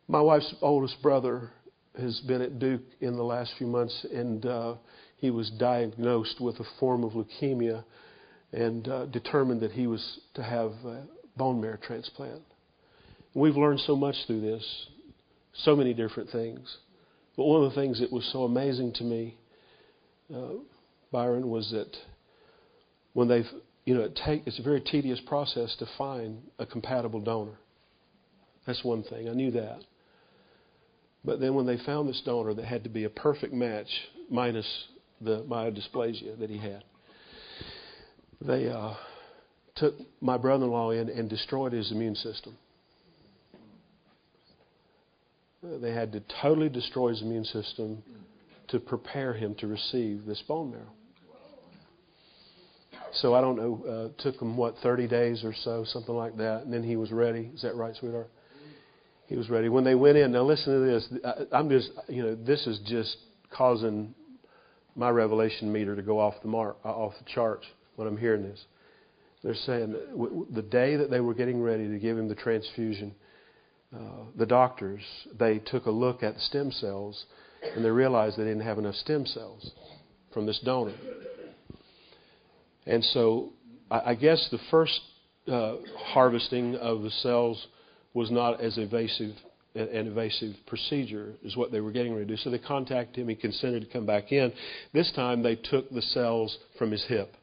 my wife's oldest brother has been at Duke in the last few months, and uh, he was diagnosed with a form of leukemia and uh, determined that he was to have a bone marrow transplant. We've learned so much through this, so many different things. But one of the things that was so amazing to me, uh, Byron, was that when they've, you know, it take, it's a very tedious process to find a compatible donor. That's one thing. I knew that. But then when they found this donor that had to be a perfect match, minus the myelodysplasia that he had, they uh, took my brother in law in and destroyed his immune system. They had to totally destroy his immune system to prepare him to receive this bone marrow. So I don't know, uh, took him, what, 30 days or so, something like that, and then he was ready. Is that right, sweetheart? He was ready. When they went in, now listen to this. I'm just, you know, this is just causing my revelation meter to go off the mark, uh, off the charts when I'm hearing this. They're saying the day that they were getting ready to give him the transfusion, uh, the doctors they took a look at the stem cells and they realized they didn't have enough stem cells from this donor. And so, I, I guess the first uh, harvesting of the cells was not as evasive an invasive procedure is what they were getting ready to do. So they contacted him. He consented to come back in. This time they took the cells from his hip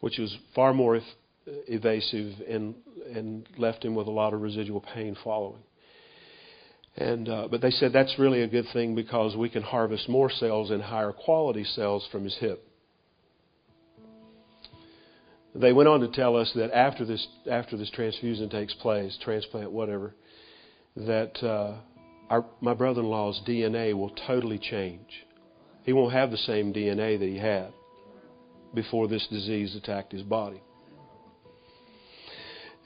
which was far more evasive and, and left him with a lot of residual pain following. And, uh, but they said that's really a good thing because we can harvest more cells and higher quality cells from his hip. They went on to tell us that after this, after this transfusion takes place, transplant, whatever, that uh, our, my brother in law's DNA will totally change. He won't have the same DNA that he had before this disease attacked his body.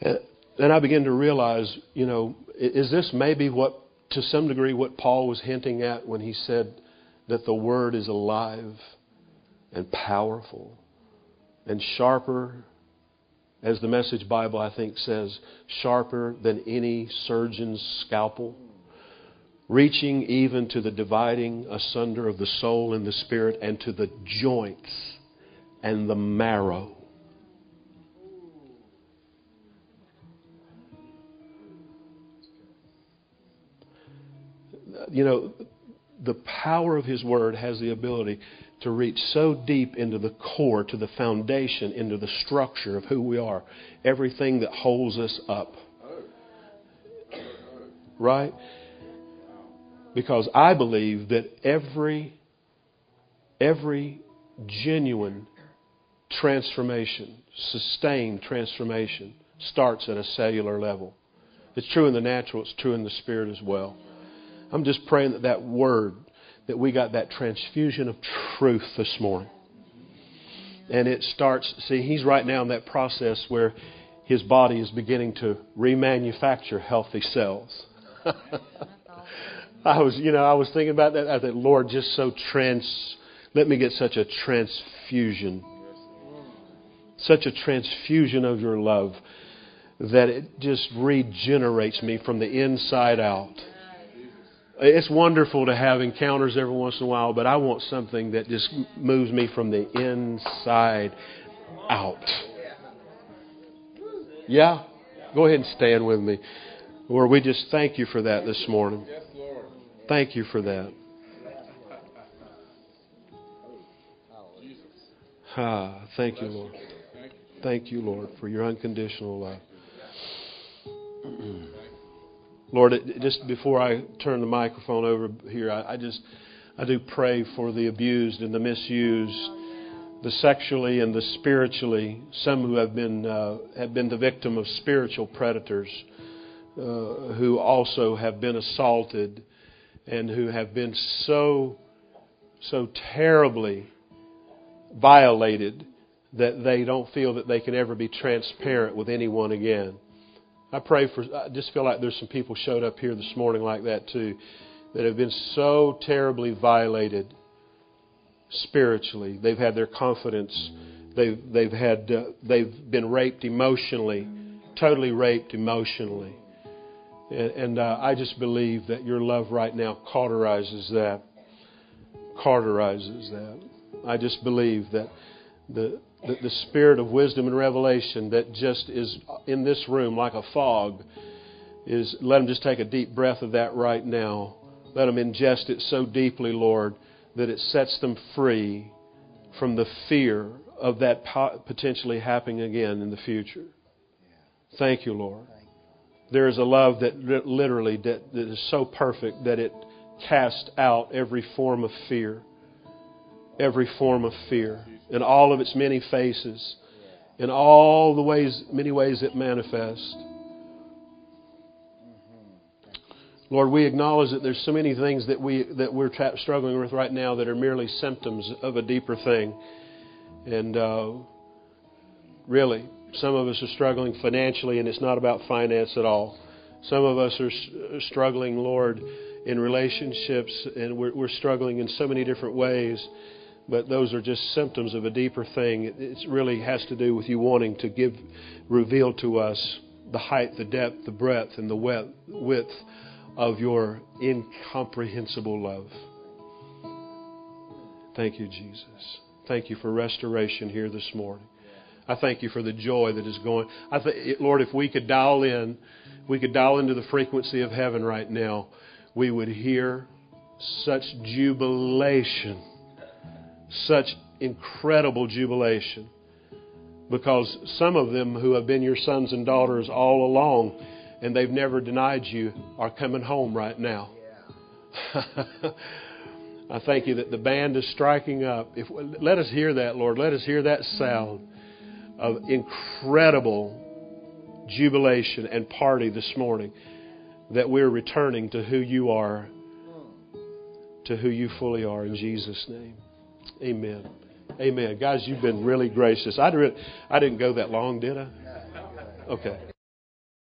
And I began to realize, you know, is this maybe what, to some degree, what Paul was hinting at when he said that the Word is alive and powerful and sharper, as the Message Bible, I think, says, sharper than any surgeon's scalpel, reaching even to the dividing asunder of the soul and the spirit and to the joints and the marrow. You know, the power of His Word has the ability to reach so deep into the core, to the foundation, into the structure of who we are, everything that holds us up. Right? Because I believe that every every genuine transformation, sustained transformation, starts at a cellular level. It's true in the natural, it's true in the spirit as well. I'm just praying that that word, that we got that transfusion of truth this morning. And it starts, see, he's right now in that process where his body is beginning to remanufacture healthy cells. I was, you know, I was thinking about that. I thought, Lord, just so trans, let me get such a transfusion such a transfusion of your love that it just regenerates me from the inside out. It's wonderful to have encounters every once in a while, but I want something that just moves me from the inside out. Yeah? Go ahead and stand with me. Lord, we just thank you for that this morning. Thank you for that. Ah, thank you, Lord. Thank you, Lord, for your unconditional love. Lord, just before I turn the microphone over here, I, I just I do pray for the abused and the misused, the sexually and the spiritually. Some who have been uh, have been the victim of spiritual predators, uh, who also have been assaulted, and who have been so so terribly violated that they don't feel that they can ever be transparent with anyone again. I pray for, I just feel like there's some people showed up here this morning like that too, that have been so terribly violated spiritually. They've had their confidence, they've, they've, had, uh, they've been raped emotionally totally raped emotionally. And, and uh, I just believe that your love right now cauterizes that. Cauterizes that. I just believe that the, the, the spirit of wisdom and revelation that just is in this room like a fog is let them just take a deep breath of that right now. Let them ingest it so deeply, Lord, that it sets them free from the fear of that potentially happening again in the future. Thank you, Lord. There is a love that literally that, that is so perfect that it casts out every form of fear, every form of fear, in all of its many faces, in all the ways, many ways it manifests. Lord, we acknowledge that there's so many things that we that we're tra- struggling with right now that are merely symptoms of a deeper thing, and uh, really, some of us are struggling financially, and it's not about finance at all. Some of us are struggling, Lord, in relationships, and we're, we're struggling in so many different ways. But those are just symptoms of a deeper thing. It really has to do with you wanting to give, reveal to us the height, the depth, the breadth, and the width of your incomprehensible love. Thank you, Jesus. Thank you for restoration here this morning. I thank you for the joy that is going. I think, Lord, if we could dial in, we could dial into the frequency of heaven right now, we would hear such jubilation, such incredible jubilation. Because some of them who have been your sons and daughters all along and they've never denied you are coming home right now. I thank you that the band is striking up. If, let us hear that, Lord. Let us hear that sound of incredible jubilation and party this morning that we're returning to who you are, to who you fully are in Jesus' name. Amen. Amen. Guys, you've been really gracious. I, didn't, I didn't go that long, did I? Okay.